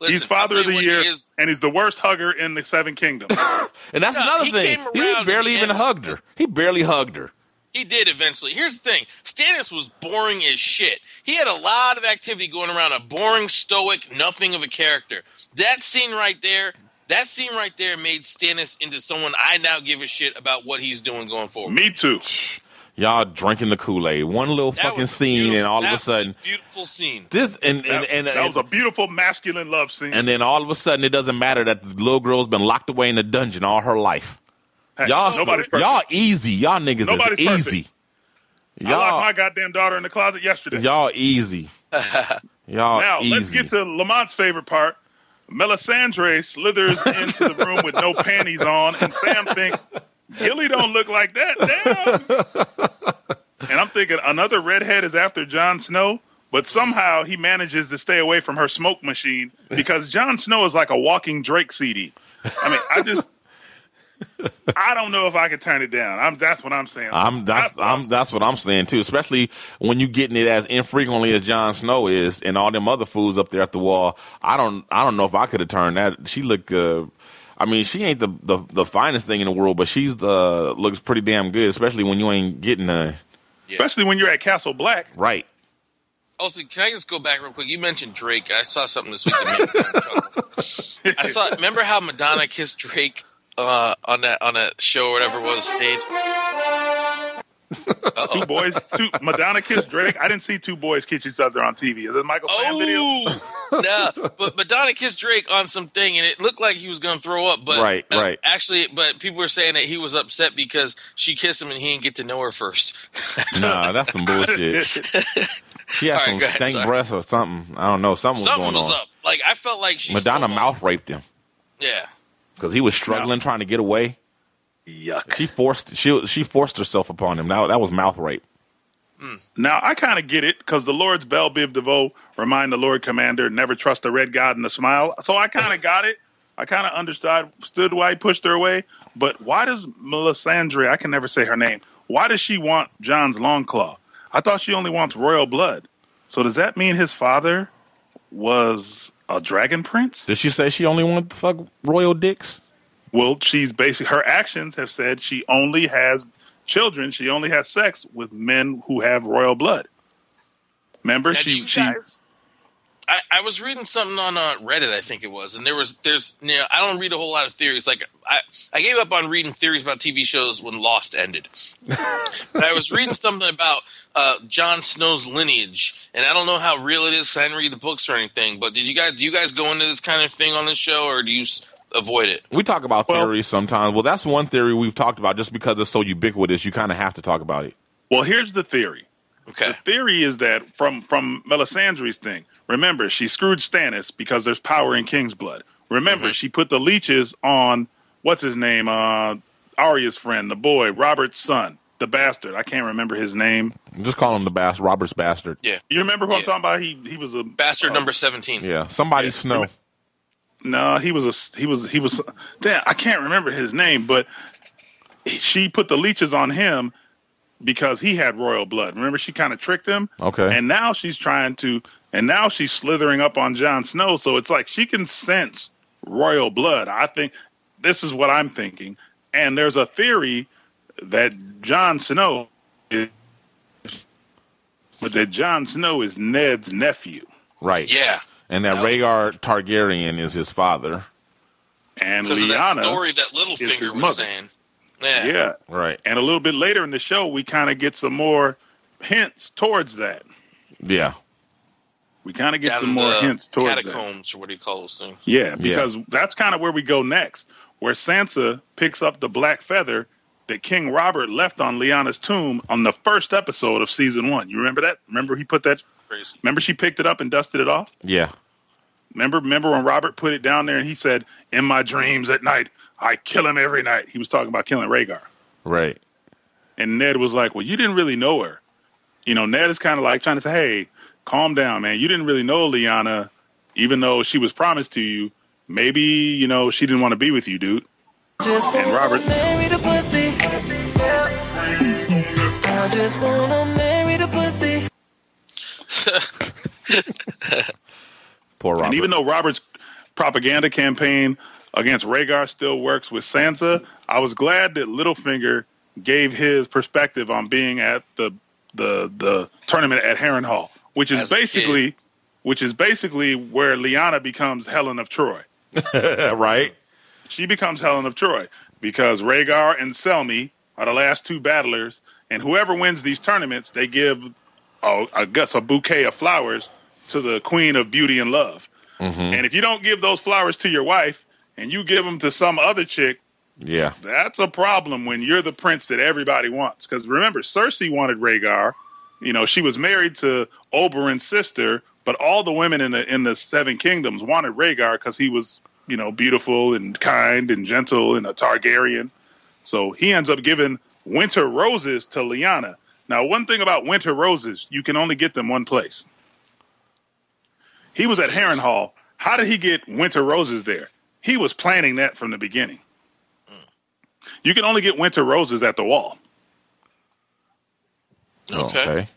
Listen, he's father of the year, he is. and he's the worst hugger in the Seven Kingdoms. And that's No, another he thing. He barely even end. hugged her. He barely hugged her. He did eventually. Here's the thing: Stannis was boring as shit. He had a lot of activity going around. A boring, stoic, nothing of a character. That scene right there. That scene right there made Stannis into someone I now give a shit about what he's doing going forward. Me too. Y'all drinking the Kool Aid. One little That fucking scene, and beautiful- all of that a was sudden, beautiful scene. this and and That, and, that was a beautiful masculine love scene. and then all of a sudden, it doesn't matter that the little girl's been locked away in a dungeon all her life. Hey, Y'all, nobody's perfect. y'all easy. Y'all niggas Nobody's is perfect. easy. I locked Y'all, my goddamn daughter in the closet yesterday. y'all easy. Y'all now easy. let's get to Lamonte's favorite part. Melisandre slithers into the room with no panties on, and Sam thinks Gilly don't look like that. Damn. and I'm thinking another redhead is after Jon Snow, but somehow he manages to stay away from her smoke machine because Jon Snow is like a walking Drake CD. I mean, I just. I don't know if I could turn it down. I'm. That's what I'm saying. I'm that's what I'm that's what I'm saying too. Especially when you getting it as infrequently as Jon Snow is, and all them other fools up there at the wall. I don't I don't know if I could have turned that. She look. Uh, I mean, she ain't the, the the finest thing in the world, but she's the looks pretty damn good. Especially when you ain't getting a Especially when you're at Castle Black. right. Also, can I just go back real quick? You mentioned Drake. I saw something this week that made me kind of chuckle. I saw. Remember how Madonna kissed Drake uh, on that on that show or whatever it was stage? Two boys, two Madonna kissed Drake. I didn't see two boys kiss each other on TV. Is it a Michael Sam video? Oh, no! But Madonna kissed Drake on something, and it looked like he was going to throw up. But Right, uh, right. Actually, but people were saying that he was upset because she kissed him and he didn't get to know her first. Nah, that's some bullshit. She had All right, some ahead, stank sorry. breath or something. I don't know. Something was going was on. up. Like I felt like she Madonna mouth raped him Yeah. Because he was struggling trying to get away. Yuck. She forced she she forced herself upon him. That that was mouth rape. Hmm. Now I kind of get it because the Lord's Bell Biv DeVoe remind the Lord Commander never trust a red god in a smile. So I kind of got it. I kind of understood stood why he pushed her away. But why does Melisandre? I can never say her name. Why does she want Jon's long claw? I thought she only wants royal blood. So does that mean his father was a dragon prince? Did she say she only wanted to fuck royal dicks? Well, she's basically her actions have said she only has children. She only has sex with men who have royal blood. Remember, Now, she you she guys- I, I was reading something on uh, Reddit, I think it was, and there was there's you know I don't read a whole lot of theories. Like I I gave up on reading theories about TV shows when Lost ended, but I was reading something about uh, Jon Snow's lineage, and I don't know how real it is. I didn't read the books or anything. But did you guys do you guys go into this kind of thing on the show, or do you s- avoid it? We talk about Well- theories sometimes. Well, that's one theory we've talked about. Just because it's so ubiquitous, you kind of have to talk about it. well, here's the theory. Okay, The theory is that from from Melisandre's thing. Remember, she screwed Stannis because there's power in King's blood. Remember, Mm-hmm. she put the leeches on what's his name, uh, Arya's friend, the boy, Robert's son, the bastard. I can't remember his name. Just call him the bastard, Robert's bastard. yeah, You remember who I'm talking about? He he was a bastard uh, number seventeen. Yeah, somebody Yeah. snow. No, he was a he was he was. Damn, I can't remember his name, but she put the leeches on him because he had royal blood. Remember, she kind of tricked him. Okay. and now she's trying to, and now she's slithering up on Jon Snow. So it's like she can sense royal blood. I think this is what I'm thinking. And there's a theory that Jon Snow is, but that Jon Snow is Ned's nephew. Right. Yeah, And that Rhaegar Targaryen is his father. And because of that Lyanna, story that Littlefinger was mother. saying. Yeah. yeah, Right. And a little bit later in the show, we kind of get some more hints towards that. Yeah. We kind of get Down some more hints towards that. catacombs or what do you call those things? Yeah, because that's Catacombs or what do you call those things? yeah, because that's kind of where we go next, where Sansa picks up the black feather that King Robert left on Lyanna's tomb on the first episode of season one. You remember that? Remember he put that? Crazy. Remember she picked it up and dusted it off. Yeah. Remember, remember when Robert put it down there and he said, "In my dreams at night, I kill him every night." He was talking about killing Rhaegar, Right. and Ned was like, "Well, you didn't really know her." You know, Ned is kind of like trying to say, "Hey, calm down, man. You didn't really know Lyanna, even though she was promised to you. Maybe you know she didn't want to be with you, dude." Just And Robert- wanna marry the pussy. I just wanna marry the pussy. Poor Robert. And even though Robert's propaganda campaign against Rhaegar still works with Sansa, I was glad that Littlefinger gave his perspective on being at the the the tournament at Harrenhal, which is As basically which is basically where Lyanna becomes Helen of Troy. right. She becomes Helen of Troy because Rhaegar and Selmy are the last two battlers, and whoever wins these tournaments, they give, oh, I guess, a bouquet of flowers to the Queen of Beauty and Love. Mm-hmm. And if you don't give those flowers to your wife and you give them to some other chick, Yeah. that's a problem when you're the prince that everybody wants. Because remember, Cersei wanted Rhaegar. You know, she was married to Oberyn's sister, but all the women in the in the Seven Kingdoms wanted Rhaegar because he was, you know, beautiful and kind and gentle and a Targaryen. So he ends up giving winter roses to Lyanna. Now, one thing about winter roses, you can only get them one place. He was at Harrenhal. How did he get winter roses there? He was planning that from the beginning. You can only get winter roses at the wall. Oh, okay.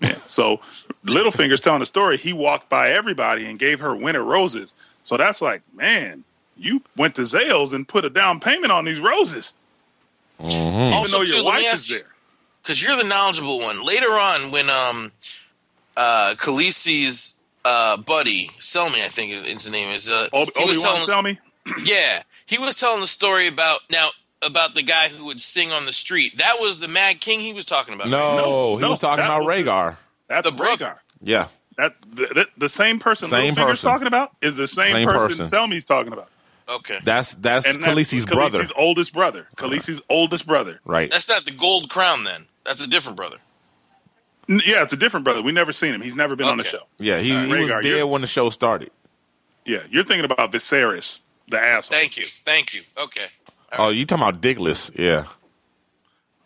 Yeah. So Littlefinger's telling the story. He walked by everybody and gave her winter roses. So that's like, man, you went to Zales and put a down payment on these roses, even Also, though your let me wife is you- there. because you're the knowledgeable one. Later on, when um, uh, Khaleesi's uh, buddy Selmy, I think is his name is, uh, Obi he was Wan telling us- yeah, he was telling the story about now about the guy who would sing on the street. That was the Mad King he was talking about. No, No, he no, was talking about was the- Rhaegar. That's The brother. Rhaegar. Yeah. That's the, the, the same person Same Littlefinger's person. talking about is the same, Same person, person. Selmy's talking about. Okay, That's that's And that's Khaleesi's brother. Khaleesi's oldest brother. Khaleesi's oldest brother. Right. that's not the Gold Crown. Then that's a different brother. N- Yeah, it's a different brother. We never seen him. He's never been on the show. Yeah, he, Uh, he Rhaegar, was you're- dead when the show started. Yeah, you're thinking about Viserys, the asshole. Thank you, thank you. Okay, Oh, you talking about Dickless? Yeah.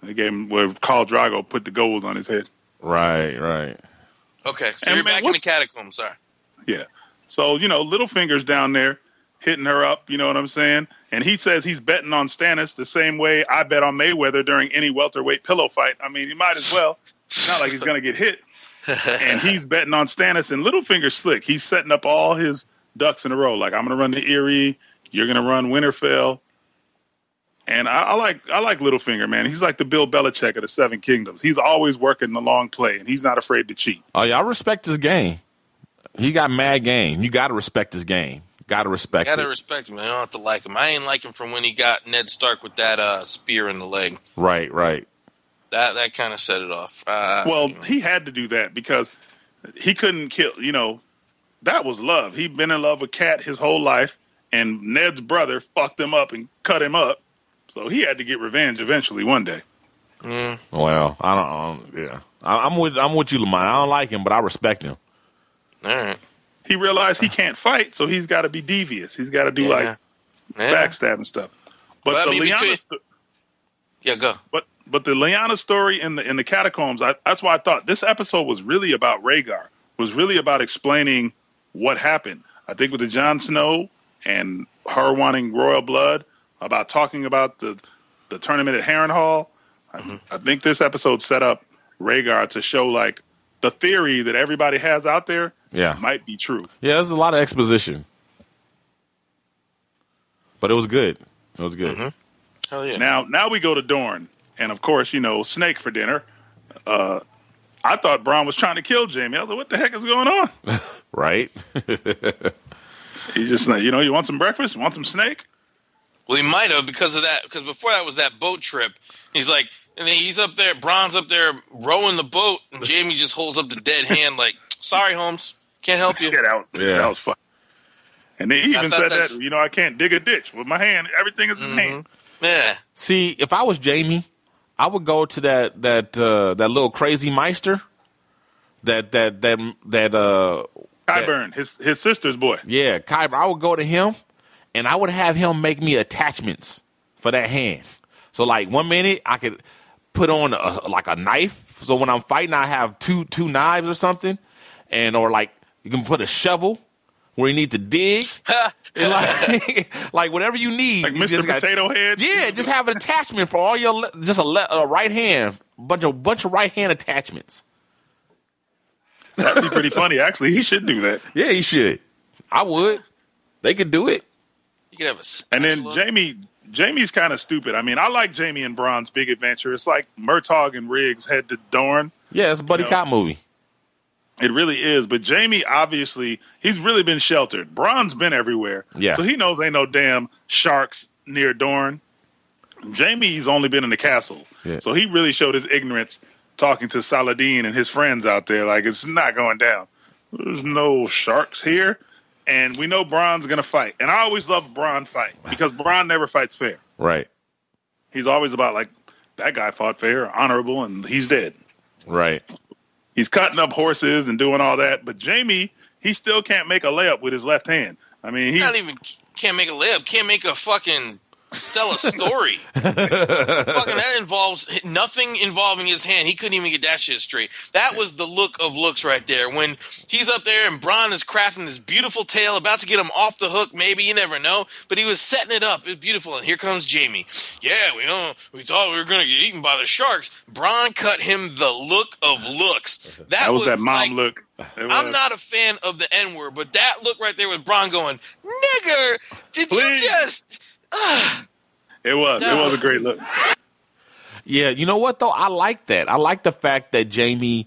They gave him where Khal Drogo put the gold on his head. Right, right. Okay. So And you're man, back in the what's- catacombs. Sorry. Yeah. So, you know, Littlefinger's down there hitting her up, you know what I'm saying? And he says he's betting on Stannis the same way I bet on Mayweather during any welterweight pillow fight. I mean, he might as well. It's not like he's going to get hit. and he's betting on Stannis and Littlefinger's slick. He's setting up all his ducks in a row. Like, I'm going to run the Eyrie. You're going to run Winterfell. And I, I like I like Littlefinger, man. He's like the Bill Belichick of the Seven Kingdoms. He's always working the long play, and he's not afraid to cheat. Oh yeah, I respect his game. He got mad game. You got to respect his game. Got to respect Gotta respect him. I don't have to like him. I ain't like him from when he got Ned Stark with that uh, spear in the leg. right, right. That that kind of set it off. Uh, Well, he had to do that because he couldn't kill. You know, that was love. He'd been in love with Kat his whole life, and Ned's brother fucked him up and cut him up. So he had to get revenge eventually one day. Well, I don't. Um, yeah, I, I'm with I'm with you, Lamonte. I don't like him, but I respect him. all right. He realized he can't fight, so he's got to be devious. He's got to do Yeah. like Yeah. backstab and stuff. But Well, I the mean, between- Lyanna, sto- yeah, go. but but the Lyanna story in the in the catacombs, I, that's why I thought this episode was really about Rhaegar. Was really about explaining what happened. I think with the Jon Snow and her wanting royal blood, about talking about the the tournament at Harrenhal. I, I think this episode set up Rhaegar to show like the theory that everybody has out there Yeah, might be true. yeah. There's a lot of exposition, but it was good. It was good. Hell yeah. Now, now we go to Dorne, and of course, you know, snake for dinner. Uh, I thought Bronn was trying to kill Jaime. I was like, "What the heck is going on?" Right. He just, you know, you want some breakfast? You want some snake? Well, he might have because of that. Because before that was that boat trip. He's like, and then he's up there. Bronn's up there rowing the boat, and Jaime just holds up the dead hand, like, "Sorry, Holmes." Can't help you. Get out. Yeah. That was fun. And they even said that's- that, you know, I can't dig a ditch with my hand. Everything is in hand. Yeah. See, if I was Jaime, I would go to that that uh, that little crazy Maester. That that that that uh Qyburn, his his sister's boy. yeah, Qyburn. I would go to him, and I would have him make me attachments for that hand. So like one minute I could put on a, like a knife. So when I'm fighting, I have two two knives or something, and or like you can put a shovel where you need to dig. Like, like whatever you need, Like Mr. gotta- Potato Head. yeah, just have an attachment for all your just a, le- a right hand, bunch of bunch of right hand attachments. That'd be pretty funny. Actually, he should do that. Yeah, he should. I would. They could do it. You could have a And then. Jaime, Jaime's kind of stupid. I mean, I like Jaime and Bronn's big adventure. It's like Murtaugh and Riggs head to Dorne. Yeah, it's a buddy You know? cop movie. It really is. But Jaime, obviously, he's really been sheltered. Bronn's been everywhere. Yeah. So he knows ain't no damn sharks near Dorne. Jaime's only been in the castle. Yeah. So he really showed his ignorance talking to Saladin and his friends out there. Like, it's not going down. There's no sharks here. And we know Bronn's going to fight. And I always love Bronn fight because Bronn never fights fair. Right. He's always about, like, that guy fought fair, honorable, and he's dead. Right. He's cutting up horses and doing all that. But Jaime, he still can't make a layup with his left hand. I mean, he's not even can't make a layup, can't make a fucking sell a story. fucking that involves nothing involving his hand. He couldn't even get that shit straight. That was the look of looks right there. When he's up there and Bronn is crafting this beautiful tale, about to get him off the hook. Maybe you never know, but he was setting it up. It was beautiful. And here comes Jaime. Yeah, we know we thought we were gonna get eaten by the sharks. Bronn cut him the look of looks. That, that was that mom like, look. I'm not a fan of the N word, but that look right there with Bronn going, nigger, did Please. you just. It was. It was a great look. Yeah, you know what though? I like that. I like the fact that Jaime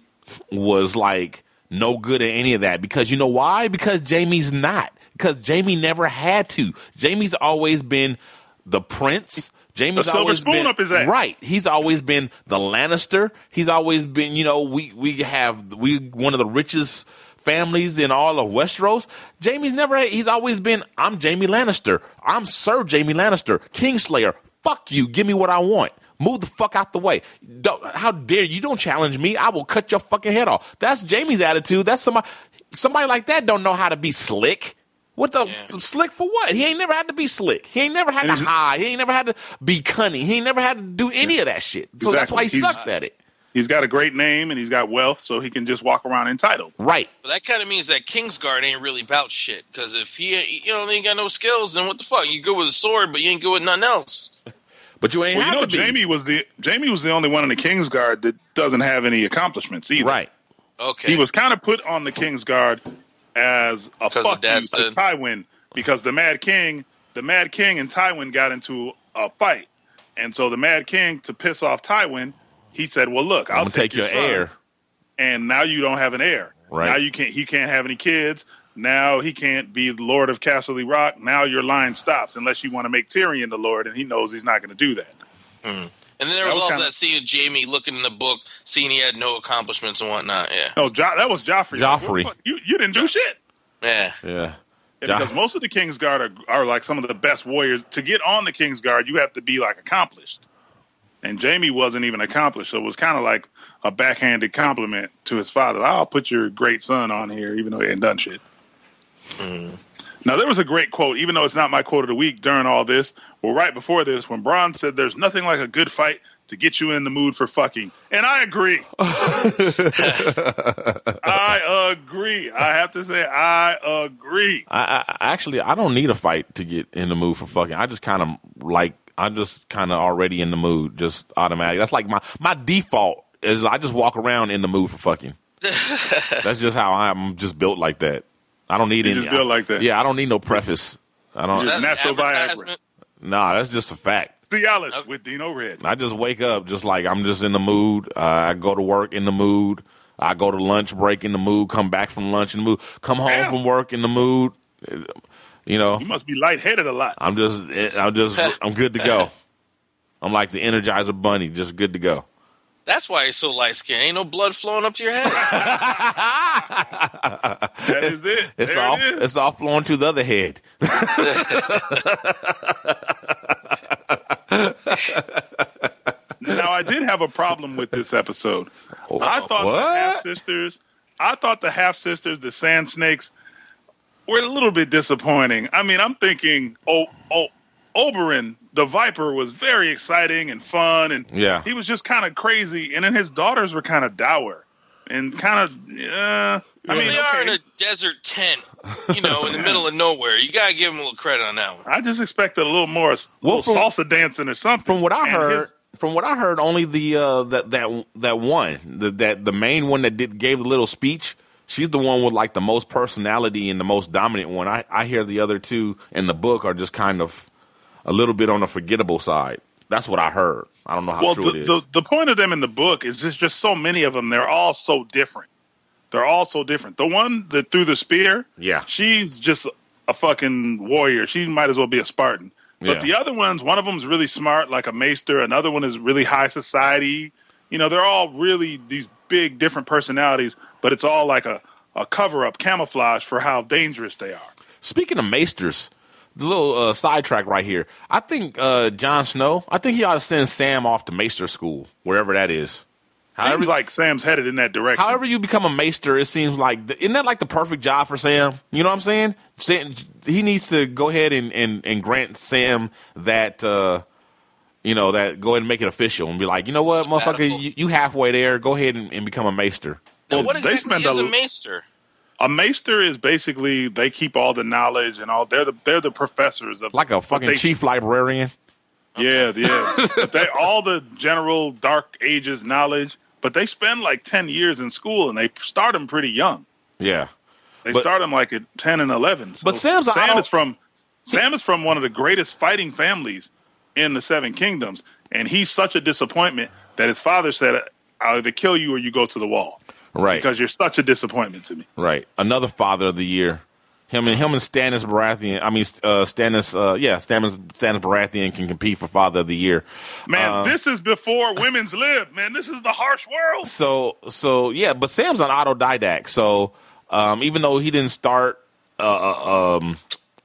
was like no good at any of that because you know why? Because Jaime's not. Because Jaime never had to. Jaime's always been the prince. Jaime's always spoon been up his ass. right. He's always been the Lannister. He's always been, you know, we we have we one of the richest families in all of Westeros. Jaime's never. He's always been. I'm Jaime Lannister. I'm Sir Jaime Lannister, Kingslayer. Fuck you. Give me what I want. Move the fuck out the way. Don't, how dare you? Don't challenge me. I will cut your fucking head off. That's Jaime's attitude. That's somebody. Somebody like that don't know how to be slick. What the Yeah. slick for what? He ain't never had to be slick. He ain't never had to hide. He ain't never had to be cunning. He ain't never had to do any of that shit. So that's why he He's- sucks at it. He's got a great name and he's got wealth, so he can just walk around entitled. Right. But that kind of means that Kingsguard ain't really about shit. Because if he, you know, they ain't got no skills, then what the fuck? You good with a sword, but you ain't good with nothing else. But you ain't Well, you know, to be. Jaime was the Jaime was the only one in the King's Guard that doesn't have any accomplishments either. Right. Okay. He was kind of put on the King's Guard as a fuck you to Tywin because the Mad King, the Mad King and Tywin got into a fight, and so the Mad King to piss off Tywin, he said, "Well, look, I'll I'm gonna take your son, heir. and now you don't have an heir. Right. Now you can't. He can't have any kids. Now he can't be the Lord of Castle Rock. Now your line stops unless you want to make Tyrion the Lord, and he knows he's not going to do that. Mm. and then there was, was also kinda- that scene of Jaime looking in the book, seeing he had no accomplishments and whatnot. Yeah. Oh, no, jo- that was Joffrey. Joffrey. What? You you didn't do shit. Yeah. Yeah. Yeah, Jo- because most of the King's Guard are, are like some of the best warriors. To get on the King's Guard, you have to be like accomplished. And Jaime wasn't even accomplished, so it was kind of like a backhanded compliment to his father. I'll put your great son on here, even though he ain't done shit. Mm. Now there was a great quote, even though it's not my quote of the week during all this. Well, right before this, when Bronn said, "There's nothing like a good fight to get you in the mood for fucking," and I agree. I agree. I have to say, I agree. I, I I- actually I don't need a fight to get in the mood for fucking. I just kind of like I'm just kind of already in the mood, just automatic. That's like my my default is I just walk around in the mood for fucking. That's just how I'm just built like that. I don't need You any. just built like that. Yeah, I don't need no preface. I don't. Is that an Natural Viagra. Nah, that's just a fact. Cialis with Dino Red. I just wake up just like I'm just in the mood. Uh, I go to work in the mood. I go to lunch break in the mood. Come back from lunch in the mood. Come home Damn. from work in the mood. You know, You must be lightheaded a lot. I'm just, eh, I'm just, I'm good to go. I'm like the Energizer Bunny, just good to go. That's why he's so light skinned. Ain't no blood flowing up to your head. That is it. It's there all it it's all flowing to the other head. Now I did have a problem with this episode. Oh, I thought the half sisters, I thought the half sisters, the sand snakes, were a little bit disappointing. I mean, I'm thinking, oh, oh, Oberyn, the Viper, was very exciting and fun, and Yeah. he was just kind of crazy. And then his daughters were kind of dour and kind of. Uh, I mean, they are in a desert tent, you know, in the middle of nowhere. You gotta give him a little credit on that one. I just expected a little more, a Well, little from- salsa dancing or something. From what I And heard, his- from what I heard, only the uh, that that that one, the, that the main one that did gave the little speech. She's the one with like the most personality and the most dominant one. I, I hear the other two in the book are just kind of a little bit on the forgettable side. That's what I heard. I don't know how well, true the, it is. the the point of them in the book is just just so many of them. They're all so different. They're all so different. The one that threw the spear, Yeah. she's just a fucking warrior. She might as well be a Spartan. But Yeah. the other ones, one of them's really smart, like a maester. Another one is really high society. You know, they're all really these big different personalities, but it's all like a, a cover up, camouflage for how dangerous they are. Speaking of maesters, the little uh, sidetrack right here. I think uh, Jon Snow. I think he ought to send Sam off to maester school, wherever that is. However, Seems like Sam's headed in that direction. however you become a maester, it seems like isn't that like the perfect job for Sam? You know what I'm saying? Sam, he needs to go ahead and, and, and grant Sam that. Uh, you know that go ahead and make it official and be like, you know what, motherfucker, you, you halfway there. Go ahead and, and become a maester. Now, Well, what they exactly spend is a- a maester? a maester is basically they keep all the knowledge and all. They're the they're the professors of Like a fucking they- chief librarian. Yeah, yeah. They all the general Dark Ages knowledge, but they spend like ten years in school and they start them pretty young. Yeah. They But- start them like at ten and eleven. So But Sam's- Sam is from Sam is from one of the greatest fighting families in the Seven Kingdoms, and he's such a disappointment that his father said, "I'll either kill you or you go to the wall." Right. Because you're such a disappointment to me. Right. Another father of the year. Him and him and Stannis Baratheon. I mean, uh, Stannis. Uh, yeah, Stannis Stannis Baratheon can compete for father of the year. Man, Uh, this is before women's live. Man, this is the harsh world. So so yeah, but Sam's an autodidact. So um, even though he didn't start uh, um,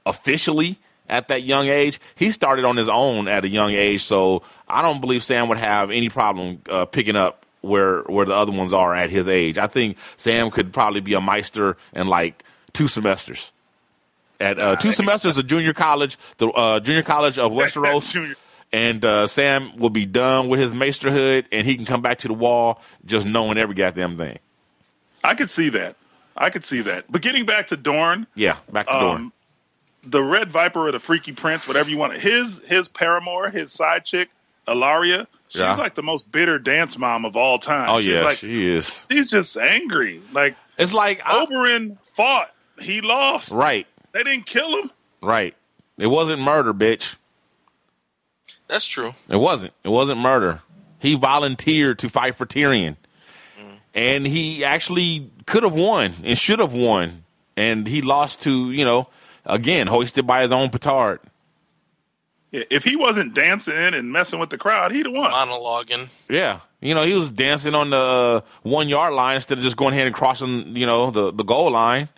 officially at that young age, he started on his own at a young age. So I don't believe Sam would have any problem uh, picking up where where the other ones are at his age. I think Sam could probably be a maester in like two semesters. At uh, two semesters of junior college, the uh, junior college of Westeros, and uh, Sam will be done with his maesterhood, and he can come back to the wall just knowing every goddamn thing. I could see that. I could see that. But getting back to Dorne, Yeah, back to um, the Red Viper or the Freaky Prince, whatever you want. His his paramour, his side chick, Ellaria. She's Yeah. like the most bitter dance mom of all time. Oh she's yeah, like, she is. she's just angry. Like It's like I- Oberyn fought, he lost. right, They didn't kill him. right. It wasn't murder, bitch. That's true. It wasn't. It wasn't murder. He volunteered to fight for Tyrion, mm. and he actually could have won and should have won, and he lost to you know again hoisted by his own petard. Yeah, If he wasn't dancing and messing with the crowd, he'd have won. Monologuing. Yeah, you know he was dancing on the uh, one yard line instead of just going ahead and crossing you know the the goal line.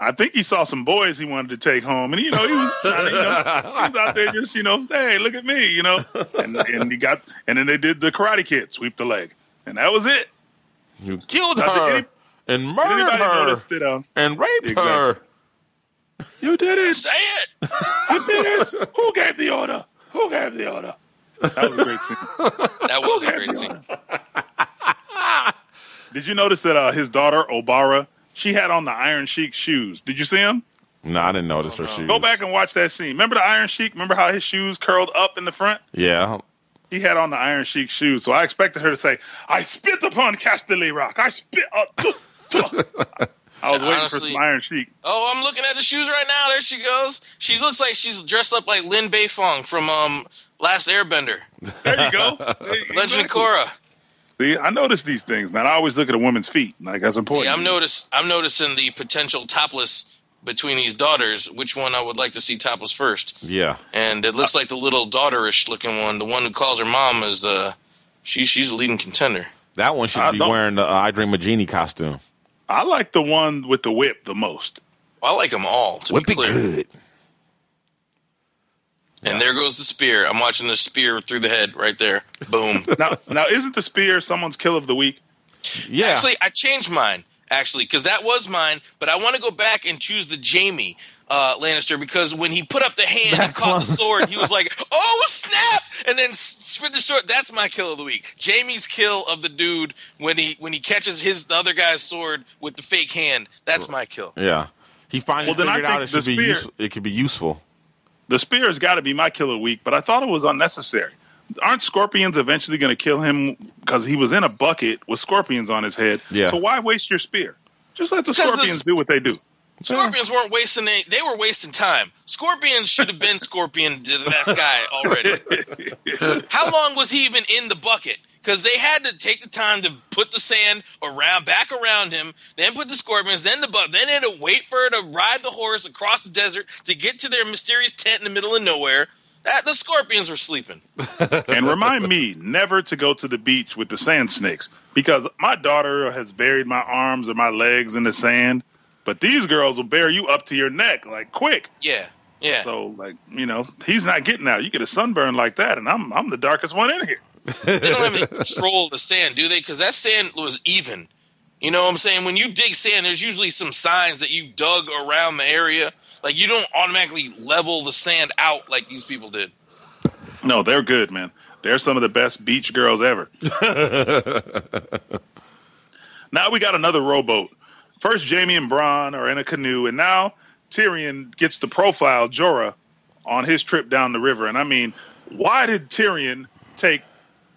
I think he saw some boys he wanted to take home, and you know he was, trying to, you know, he was out there just you know, hey, look at me, you know, and and he got, and then they did the Karate Kid, sweep the leg, and that was it. You killed her any- and murdered her that? Um, and raped Exactly. her. You did it. Say it. I did it. Who gave the order? Who gave the order? That was a great scene. That was a great scene. Did you notice that uh, his daughter Obara, she had on the Iron Sheik shoes? Did you see them? No, I didn't notice her shoes. Go back and watch that scene. Remember the Iron Sheik? Remember how his shoes curled up in the front? Yeah, He had on the Iron Sheik shoes, so I expected her to say, "I spit upon Casterly Rock. I spit up." tuh, tuh." I was waiting for Honestly- some Iron Sheik. Oh, I'm looking at the shoes right now. There she goes. She looks like she's dressed up like Lin Beifong from um Last Airbender. There you go. Legend exactly. of Korra. See, I notice these things, man. I always look at a woman's feet. Like that's important. See, I'm notice I'm noticing the potential topless between these daughters. Which one I would like to see topless first? yeah. And it looks like the little daughterish looking one, the one who calls her mom, is uh She she's a leading contender. That one should I be don't- wearing the uh, I Dream of Jeannie costume. I like the one with the whip the most. I like them all. To Would be be clear. good. And there goes the spear. I'm watching the spear through the head right there. Boom. Now, now isn't the spear someone's kill of the week? Yeah. Actually, I changed mine actually because that was mine. But I want to go back and choose the Jaime uh, Lannister because when he put up the hand and That caught the sword, he was like, "Oh snap!" And then spit the. That's my kill of the week. Jaime's kill of the dude when he when he catches his the other guy's sword with the fake hand. That's my kill. yeah. He finally Well, then I figured out it should the be spear- use, it could be useful. The spear's got to be my kill of the week, but I thought it was unnecessary. Aren't scorpions eventually going to kill him because he was in a bucket with scorpions on his head? Yeah. So why waste your spear? Just let the Because the- scorpions do what they do. Scorpions weren't wasting any, they were wasting time. Scorpions should have been Scorpion to the last guy already. How long was he even in the bucket? Because they had to take the time to put the sand around back around him, then put the scorpions, then the butt, then they had to wait for her to ride the horse across the desert to get to their mysterious tent in the middle of nowhere. That the scorpions were sleeping. and remind me never to go to the beach with the sand snakes because my daughter has buried my arms or my legs in the sand, but these girls will bear you up to your neck like quick. Yeah, yeah. So like you know he's not getting out. You get a sunburn like that, and I'm I'm the darkest one in here. they don't have any control of the sand, do they? Because that sand was even. You know what I'm saying? When you dig sand, there's usually some signs that you dug around the area. Like you don't automatically level the sand out like these people did. No, they're good, man. They're some of the best beach girls ever. now we got another rowboat. First, Jaime and Bronn are in a canoe, and now Tyrion gets to profile Jorah on his trip down the river. And I mean, why did Tyrion take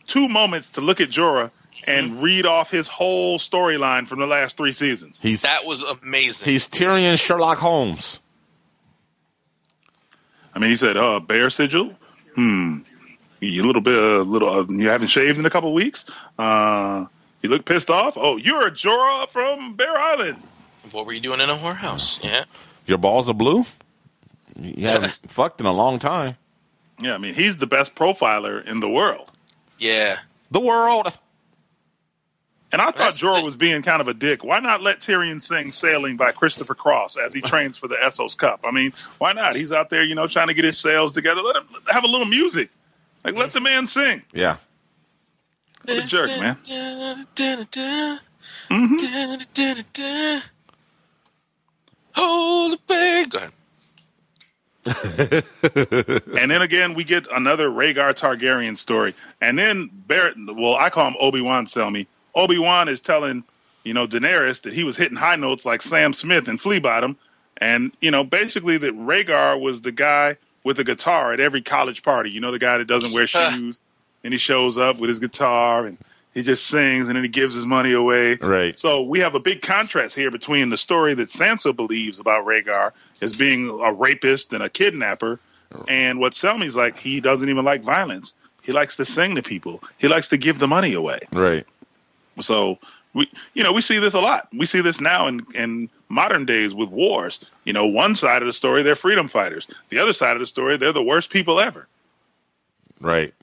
two moments to look at Jorah and read off his whole storyline from the last three seasons? He's That was amazing. he's Tyrion Sherlock Holmes. I mean, he said, "Uh, bear sigil. Hmm, you a little bit, a little. Uh, you haven't shaved in a couple weeks. Uh, you look pissed off. Oh, you're a Jorah from Bear Island. what were you doing in a whorehouse? Yeah. Your balls are blue. You haven't fucked in a long time. Yeah, I mean, he's the best profiler in the world. Yeah. The world. And I thought That's Jorah thing. was being kind of a dick. Why not let Tyrion sing "Sailing" by Christopher Cross as he trains for the Essos Cup? I mean, why not? He's out there, you know, trying to get his sails together. Let him have a little music. Like, let mm. the man sing. Yeah. What a jerk, man. Mm-hmm. Hold it back. Go ahead. And then again, we get another Rhaegar Targaryen story. And then Barrett, well, I call him Obi Wan. Tell me, Obi Wan is telling, you know, Daenerys that he was hitting high notes like Sam Smith and Flea Bottom, and you know, basically that Rhaegar was the guy with a guitar at every college party. You know, the guy that doesn't wear shoes, and he shows up with his guitar and he just sings, and then he gives his money away. Right. So we have a big contrast here between the story that Sansa believes about Rhaegar as being a rapist and a kidnapper, and what Selmy's like. He doesn't even like violence. He likes to sing to people. He likes to give the money away. Right. So we, you know, we see this a lot. We see this now in, in modern days with wars. You know, one side of the story they're freedom fighters. The other side of the story they're the worst people ever. Right.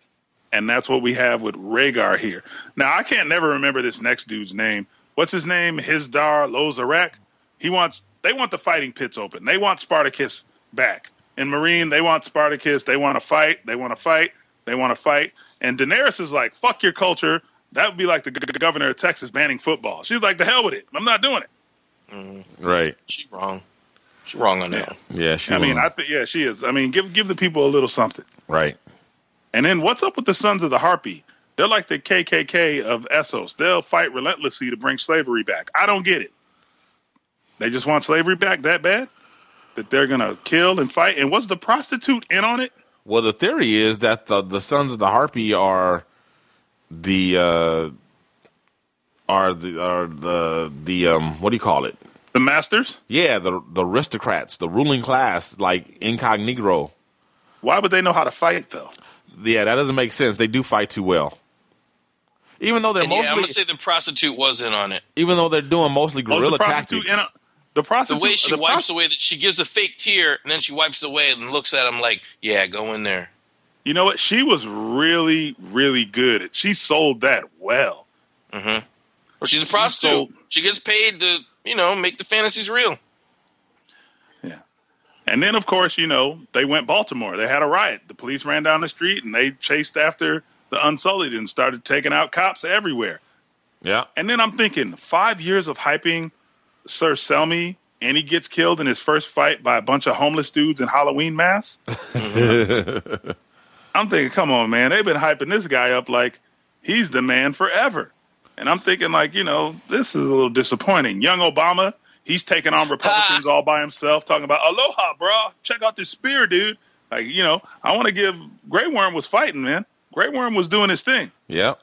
And that's what we have with Rhaegar here. Now I can't never remember this next dude's name. What's his name? Hizdahr zo Loraq. He wants. They want the fighting pits open. They want Spartacus back. In Meereen, they want Spartacus. They want to fight. They want to fight. They want to fight. And Daenerys is like, "Fuck your culture." That would be like the g- g- governor of Texas banning football. She's like, "The hell with it. I'm not doing it." Mm-hmm. Right. She wrong. She wrong on that. one. Yeah. She I mean, I think yeah, she is. I mean, give give the people a little something. right. And then what's up with the Sons of the Harpy? They're like the KKK of Essos. They'll fight relentlessly to bring slavery back. I don't get it. They just want slavery back that bad that they're gonna kill and fight. And was the prostitute in on it? Well, the theory is that the the sons of the harpy are the uh, are the are the the um what do you call it? The masters? Yeah, the the aristocrats, the ruling class, like incognito. Why would they know how to fight though? Yeah, that doesn't make sense. They do fight too well. Even though they're And yeah, I'm gonna say the prostitute was in on it. even though they're doing mostly Was guerrilla uh, the prostitute tactics. in a, the The way she the wipes prost- away, that she gives a fake tear and then she wipes away and looks at him like, "Yeah, go in there." You know what? She was really, really good. She sold that well. Mm-hmm. Well, she's a prostitute. sold- She gets paid to, you know, make the fantasies real. And then, of course, you know, they went Baltimore. They had a riot. The police ran down the street and they chased after the Unsullied and started taking out cops everywhere. Yeah. And then I'm thinking, five years of hyping Sir Selmy, and he gets killed in his first fight by a bunch of homeless dudes in Halloween masks. I'm thinking, come on, man. They've been hyping this guy up like he's the man forever. And I'm thinking, like, you know, this is a little disappointing. Young Obama, he's taking on Republicans ah. all by himself, talking about, aloha, bro. Check out this spear, dude. Like, you know, I want to give Grey Worm was fighting, man. Grey Worm was doing his thing. Yeah.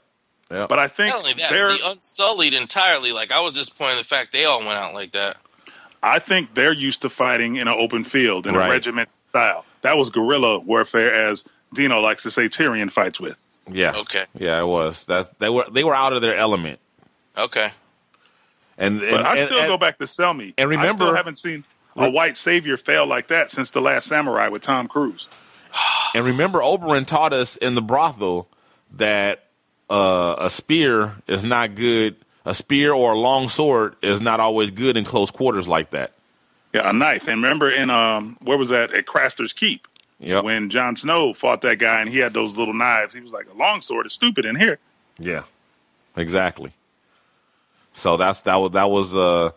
Yep. But I think Not only that, they're the Unsullied entirely. Like, I was disappointed in the fact they all went out like that. I think they're used to fighting in an open field in Right. a regiment style. That was guerrilla warfare, as Dino likes to say Tyrion fights with. yeah. Okay. Yeah, it was. That's they were they were out of their element. Okay. And, But and I and- still and- go back to Selmy. and I remember- still haven't seen a white savior fail like that since the last Samurai with Tom Cruise. And remember, Oberyn taught us in the brothel that uh, a spear is not good. A spear or a long sword is not always good in close quarters like that. Yeah, a knife. And remember in um where was that at Craster's Keep Yep. when Jon Snow fought that guy and he had those little knives. He was like, a long sword is stupid in here. yeah. Exactly. So that's that was that was uh,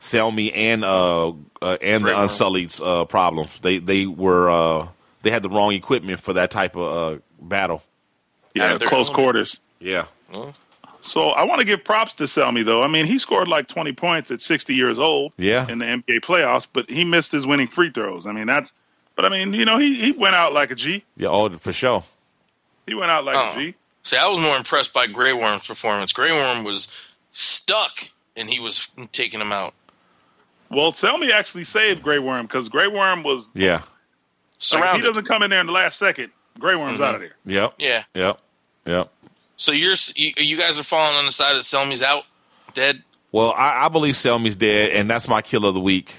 Selmy and uh, uh and the Unsullied's uh, problems. They they were uh, they had the wrong equipment for that type of uh, battle. Yeah, close element. quarters. Yeah. So I want to give props to Selmy though. I mean, he scored like 20 points at 60 years old. Yeah. In the NBA playoffs, but he missed his winning free throws. I mean, that's. But I mean, you know, he he went out like a G. Yeah. Oh, for sure. He went out like Oh. a G. See, I was more impressed by Grey Worm's performance. Grey Worm was stuck, and he was taking him out. Well, Selmy actually saved Grey Worm because Grey Worm was. Yeah. Like, if he doesn't come in there in the last second, Grey Worm's Mm-hmm. out of there. Yep. yeah. Yep. Yep. So you're you, you guys are falling on the side that Selmy's out, dead. Well, I, I believe Selmy's dead, and that's my kill of the week.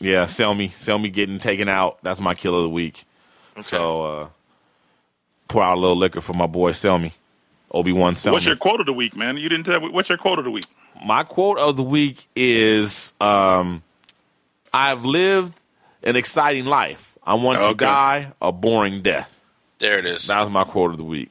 Yeah, Selmy, Selmy getting taken out. That's my kill of the week. Okay. So uh, pour out a little liquor for my boy Selmy, Obi Wan Selmy. What's your quote of the week, man? You didn't tell. Me. What's your quote of the week? my quote of the week is um, I've lived an exciting life. I want to die a boring death. There it is. That was my quote of the week.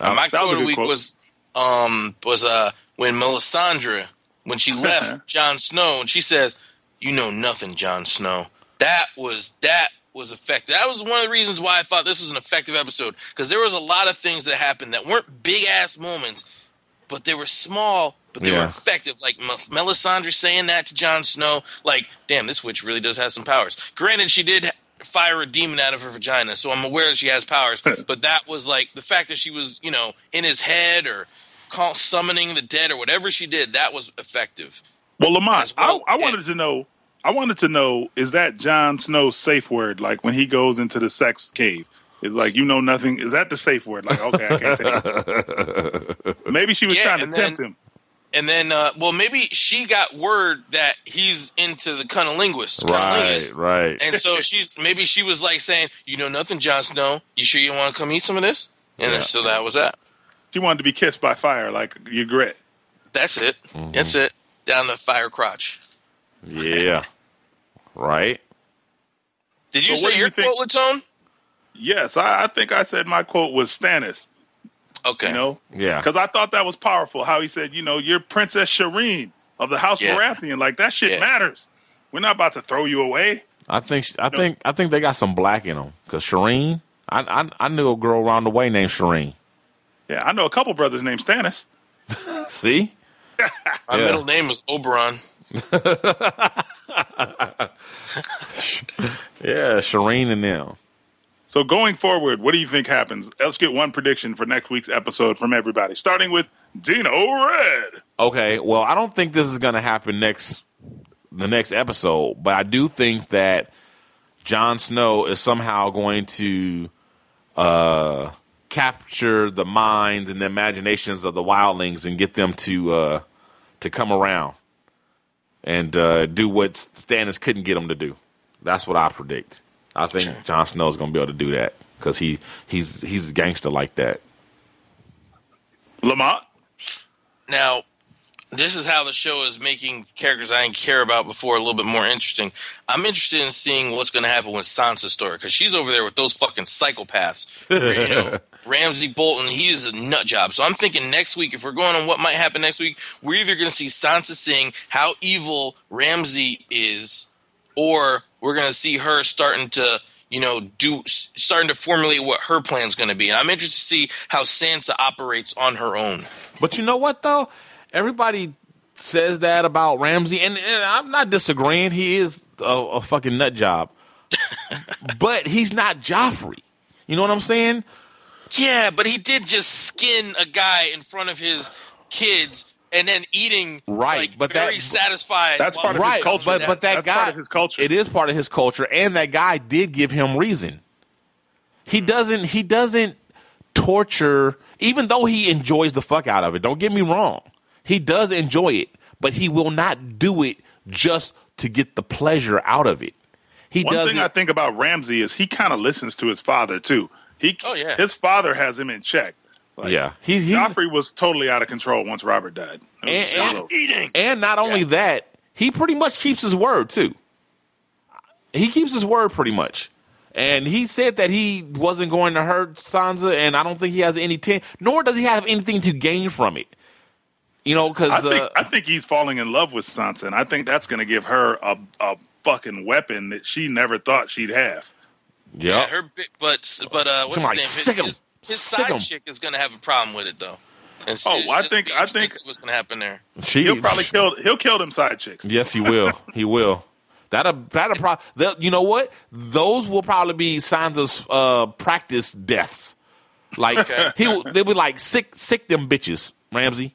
Uh, my that was quote of the week quote. was um was uh when Melisandre when she left Jon Snow and she says, "You know nothing, Jon Snow." That was that was effective. That was one of the reasons why I thought this was an effective episode because there was a lot of things that happened that weren't big ass moments, but they were small, but they were effective. Like Mel- Melisandre saying that to Jon Snow, like, damn, this witch really does have some powers. Granted, she did fire a demon out of her vagina, so I'm aware that she has powers. but that was like the fact that she was, you know, in his head or call, summoning the dead or whatever she did. That was effective. Well, Lamonte, well, I, I yeah. wanted to know. I wanted to know is that Jon Snow's safe word? Like when he goes into the sex cave, it's like you know nothing. Is that the safe word? Like okay, I can't take it. Maybe she was Yeah, trying to and tempt then- him. And then, uh, well, maybe she got word that he's into the cunnilingus. Right, cunnilingus. right. And so she's maybe she was like saying, "You know nothing, Jon Snow. You sure you want to come eat some of this?" And then, so that was that. She wanted to be kissed by fire, like Ygritte. That's it. Mm-hmm. That's it. Down the fire crotch. Yeah. Right? Did you So say your you think- quote, Latone? Yes, I, I think I said my quote was Stannis. Okay. You know, Yeah. because I thought that was powerful. How he said, you know, you're Princess Shireen of the House Yeah. Baratheon. Like that shit Yeah. matters. We're not about to throw you away. I think I think I think they got some black in them because Shireen. I, I I knew a girl around the way named Shireen. Yeah, I know a couple brothers named Stannis. See? My Yeah. middle name was Oberon. Yeah, Shireen and them. So going forward, what do you think happens? Let's get one prediction for next week's episode from everybody, starting with Dino Red. Okay, well, I don't think this is going to happen next the next episode, but I do think that Jon Snow is somehow going to uh, capture the minds and the imaginations of the wildlings and get them to uh, to come around and uh, do what Stannis couldn't get him to do. That's what I predict. I think Jon Snow is going to be able to do that because he he's he's a gangster like that. Lamonte. Now, this is how the show is making characters I didn't care about before a little bit more interesting. I'm interested in seeing what's going to happen with Sansa's story because she's over there with those fucking psychopaths. you know, Ramsay Bolton, he is a nut job. So I'm thinking next week, if we're going on what might happen next week, we're either going to see Sansa seeing how evil Ramsay is, or we're going to see her starting to. You know, do starting to formulate what her plan's going to be, and I'm interested to see how Sansa operates on her own. But you know what though? Everybody says that about Ramsay, and, and I'm not disagreeing. He is a, a fucking nut job, but he's not Joffrey. You know what I'm saying? Yeah, but he did just skin a guy in front of his kids and then eating Right, like, but very that- satisfied. That's part of his culture. but but that That's guy part of his culture. It is part of his culture, and that guy did give him reason. He mm. doesn't. He doesn't torture, even though he enjoys the fuck out of it. Don't get me wrong. He does enjoy it, but he will not do it just to get the pleasure out of it. He One does thing it. I think about Ramsay is he kind of listens to his father too. He, Oh, yeah. his father has him in check. Like, yeah, he, he Joffrey was totally out of control once Robert died. And- and- eating. And not only that, he pretty much keeps his word too. He keeps his word pretty much. And he said that he wasn't going to hurt Sansa, and I don't think he has any ten, nor does he have anything to gain from it. You know, I because think uh, I think he's falling in love with Sansa, and I think that's going to give her a, a fucking weapon that she never thought she'd have. Yeah, yeah, her, bi- but but uh, what's Somebody his sick name? 'em. His, his Sick 'em. side chick is going to have a problem with it though. And Oh, she's- I think- be I think- what's going to happen there. she, He'll probably kill he'll kill them side chicks. Yes, he will. he will. That'll that'll probably. You know what? Those will probably be Sansa's uh, practice deaths. Like he, they'll be like sick, sick them bitches, Ramsay.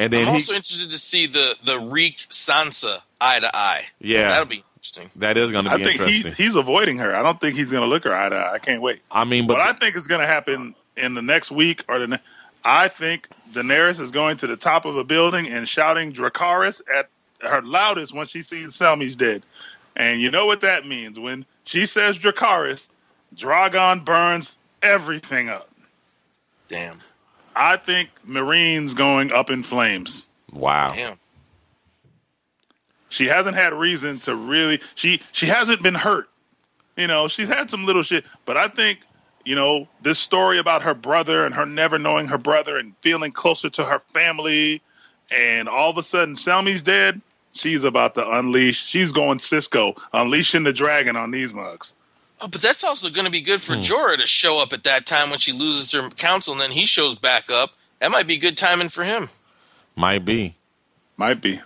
And then I'm he, also interested to see the the Reek Sansa eye to eye. Yeah. that'll be interesting. that is going to I be think interesting. he's he's avoiding her. I don't think he's going to look her eye to eye. I can't wait. I mean, but What I think is going to happen in the next week or the ne- I think Daenerys is going to the top of a building and shouting Dracarys at her loudest when she sees Selmy's dead. And you know what that means. When she says Dracarys, Dragon burns everything up. Damn, I think Meereen's going up in flames. wow. damn. She hasn't had reason to really she she hasn't been hurt. You know, she's had some little shit, but I think you know this story about her brother and her never knowing her brother and feeling closer to her family, and all of a sudden Selmy's dead. She's about to unleash. She's going Sisqo, unleashing the dragon on these mugs. Oh, but that's also going to be good for Hmm. Jorah to show up at that time when she loses her counsel, and then he shows back up. That might be good timing for him. Might be. Might be,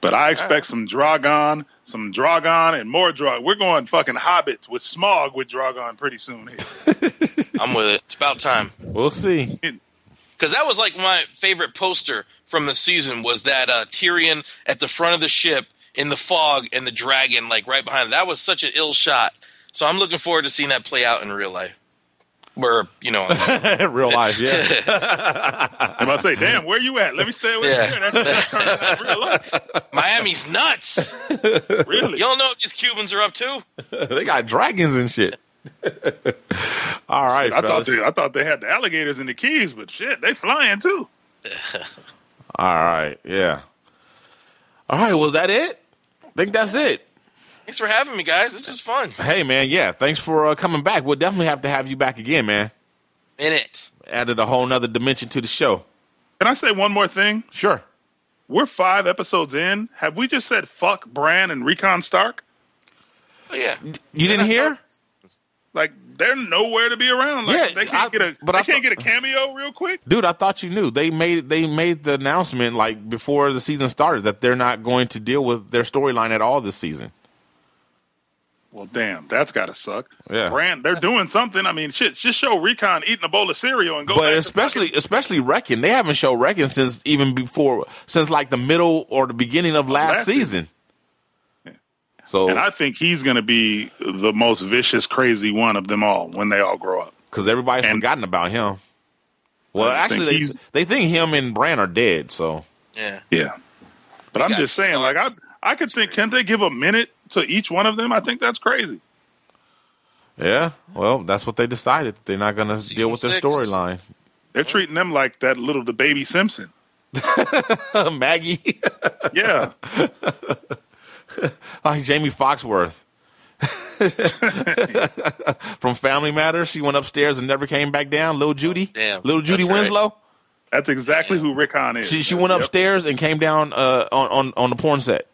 but I expect some Dragon, some Dragon, and more Dragon. We're going fucking hobbits with Smaug with Dragon pretty soon here. I'm with it. It's about time. We'll see. because that was like my favorite poster from the season was that uh, Tyrion at the front of the ship in the fog and the dragon like right behind. Him. That was such an ill shot. So I'm looking forward to seeing that play out in real life. Where you know, Real life, yeah. I'm about to say, damn, where you at? Let me stay with Yeah. you. That's, that's real life. Miami's nuts. Really? You don't know what these Cubans are up to. they got dragons and shit. All right, I thought they, I thought they had the alligators in the keys, but shit, they flying too. All right, yeah. All right, was that it? I think that's it. Thanks for having me, guys. This is fun. Hey, man, yeah. Thanks for uh, coming back. We'll definitely have to have you back again, man. In it. Added a whole nother dimension to the show. Can I say one more thing? Sure. We're five episodes in. Have we just said fuck Bran and Rickon Stark? Oh, yeah. You didn't hear? Like they're nowhere to be around. Like Yeah, they can't I- get a but they I can't thought- get a cameo real quick. Dude, I thought you knew. They made they made the announcement like before the season started that they're not going to deal with their storyline at all this season. Well, damn, that's got to suck. Yeah. Bran, they're doing something. I mean, shit, just show Rickon eating a bowl of cereal and go. but back to especially especially Rickon, they haven't shown Rickon since even before since like the middle or the beginning of last, last season. So And I think he's going to be the most vicious, crazy one of them all when they all grow up. because everybody's and- forgotten about him. Well, actually, think they, they think him and Bran are dead. So Yeah. Yeah. But We I'm just saying, like, I I could think, can they give a minute to each one of them? I think that's crazy. Yeah, well, that's what they decided. They're not going to deal with their storyline. They're treating them like that little the baby Simpson. Maggie, Yeah, like Jaimee Foxworth from Family Matters. She went upstairs and never came back down. Little Judy, Damn, little Judy that's right. Winslow. that's exactly who Rickon is. She she went Yep. upstairs and came down uh, on, on on the porn set.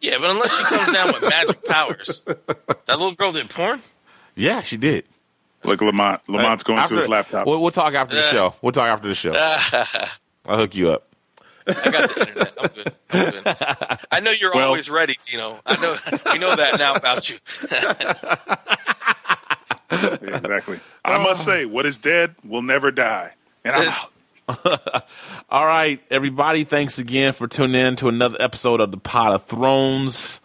Yeah, but unless she comes down with magic powers, that little girl did porn. Yeah, she did. Look, Lamonte. Lamonte's going After- to his laptop. We'll, we'll talk after the Yeah. show. We'll talk after the show. I'll hook you up. I got the internet. I'm good. I'm good. I know you're Well- always ready, Dino. I know. We know that now about you. exactly. I must say, what is dead will never die. And I'm out. All right, everybody. Thanks again for tuning in to another episode of the Pod of Thrones.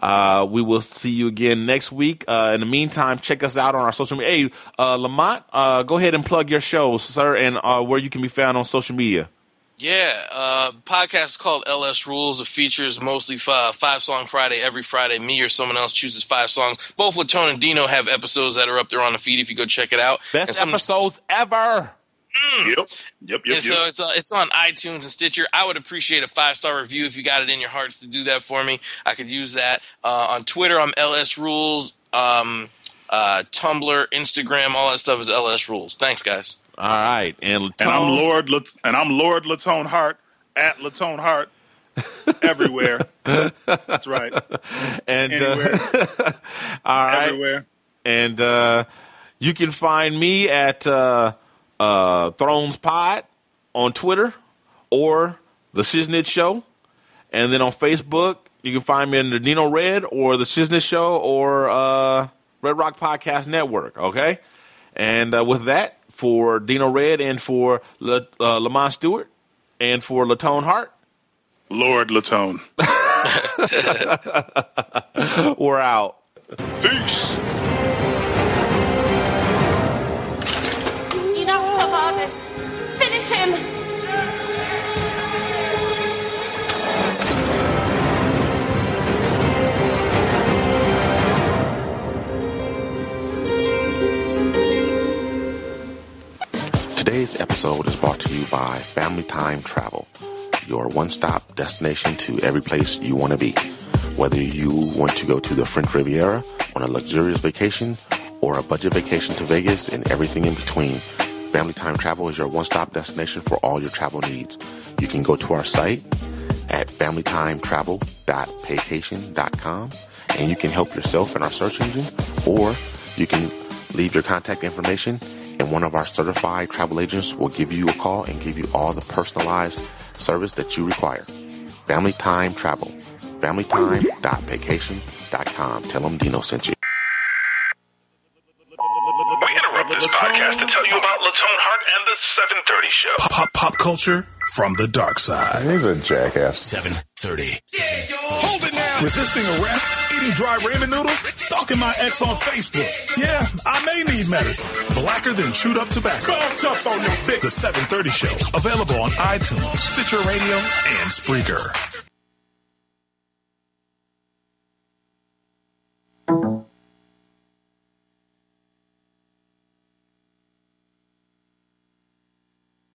Uh, we will see you again next week. Uh, in the meantime, check us out on our social media. Hey, uh, Lamonte, uh, go ahead and plug your shows, sir, and uh, where you can be found on social media. Yeah, uh, podcast is called LS Rules. It features mostly five, five song Friday every Friday. Me or someone else chooses five songs. Both with Latone and Dino have episodes that are up there on the feed if you go check it out. Best some- episodes ever. Yep. Yep. Yep. And Yep. so it's uh, it's on iTunes and Stitcher. I would appreciate a five star review if you got it in your hearts to do that for me. I could use that uh, on Twitter. I'm LS Rules. Um, uh, Tumblr, Instagram, all that stuff is LS Rules. Thanks, guys. All right, and and I'm Latone- Lord. Lat- and I'm Lord Latone Hart at Latone Hart everywhere. That's right. and uh, all right, Everywhere. and uh, you can find me at uh, uh, Thrones Pod on Twitter or the Shiznit Show, and then on Facebook you can find me in the Dino Red or the Shiznit Show or uh, Red Rock Podcast Network. Okay, and uh, with that, for Dino Red and for Le- uh, Lamonte Stewart and for Latone Hart, Lord Latone. we're out. Peace. Today's episode is brought to you by Family Time Travel, your one stop destination to every place you want to be. Whether you want to go to the French Riviera on a luxurious vacation or a budget vacation to Vegas and everything in between, Family Time Travel is your one stop destination for all your travel needs. You can go to our site at familytimetravel.paycation.com and you can help yourself in our search engine or you can leave your contact information and one of our certified travel agents will give you a call and give you all the personalized service that you require. Family Time Travel. FamilyTime.vacation.com. Tell them Dino sent you. We interrupt this podcast to tell you Hart and the 730 Show. Pop pop pop culture from the dark side. He's a jackass. 730. Yeah, Hold it now. Resisting arrest, eating dry ramen noodles, stalking my ex on Facebook. Yeah, I may need medicine. Blacker than chewed up tobacco. Tough on your dick. The 730 Show. Available on iTunes, Stitcher Radio, and Spreaker.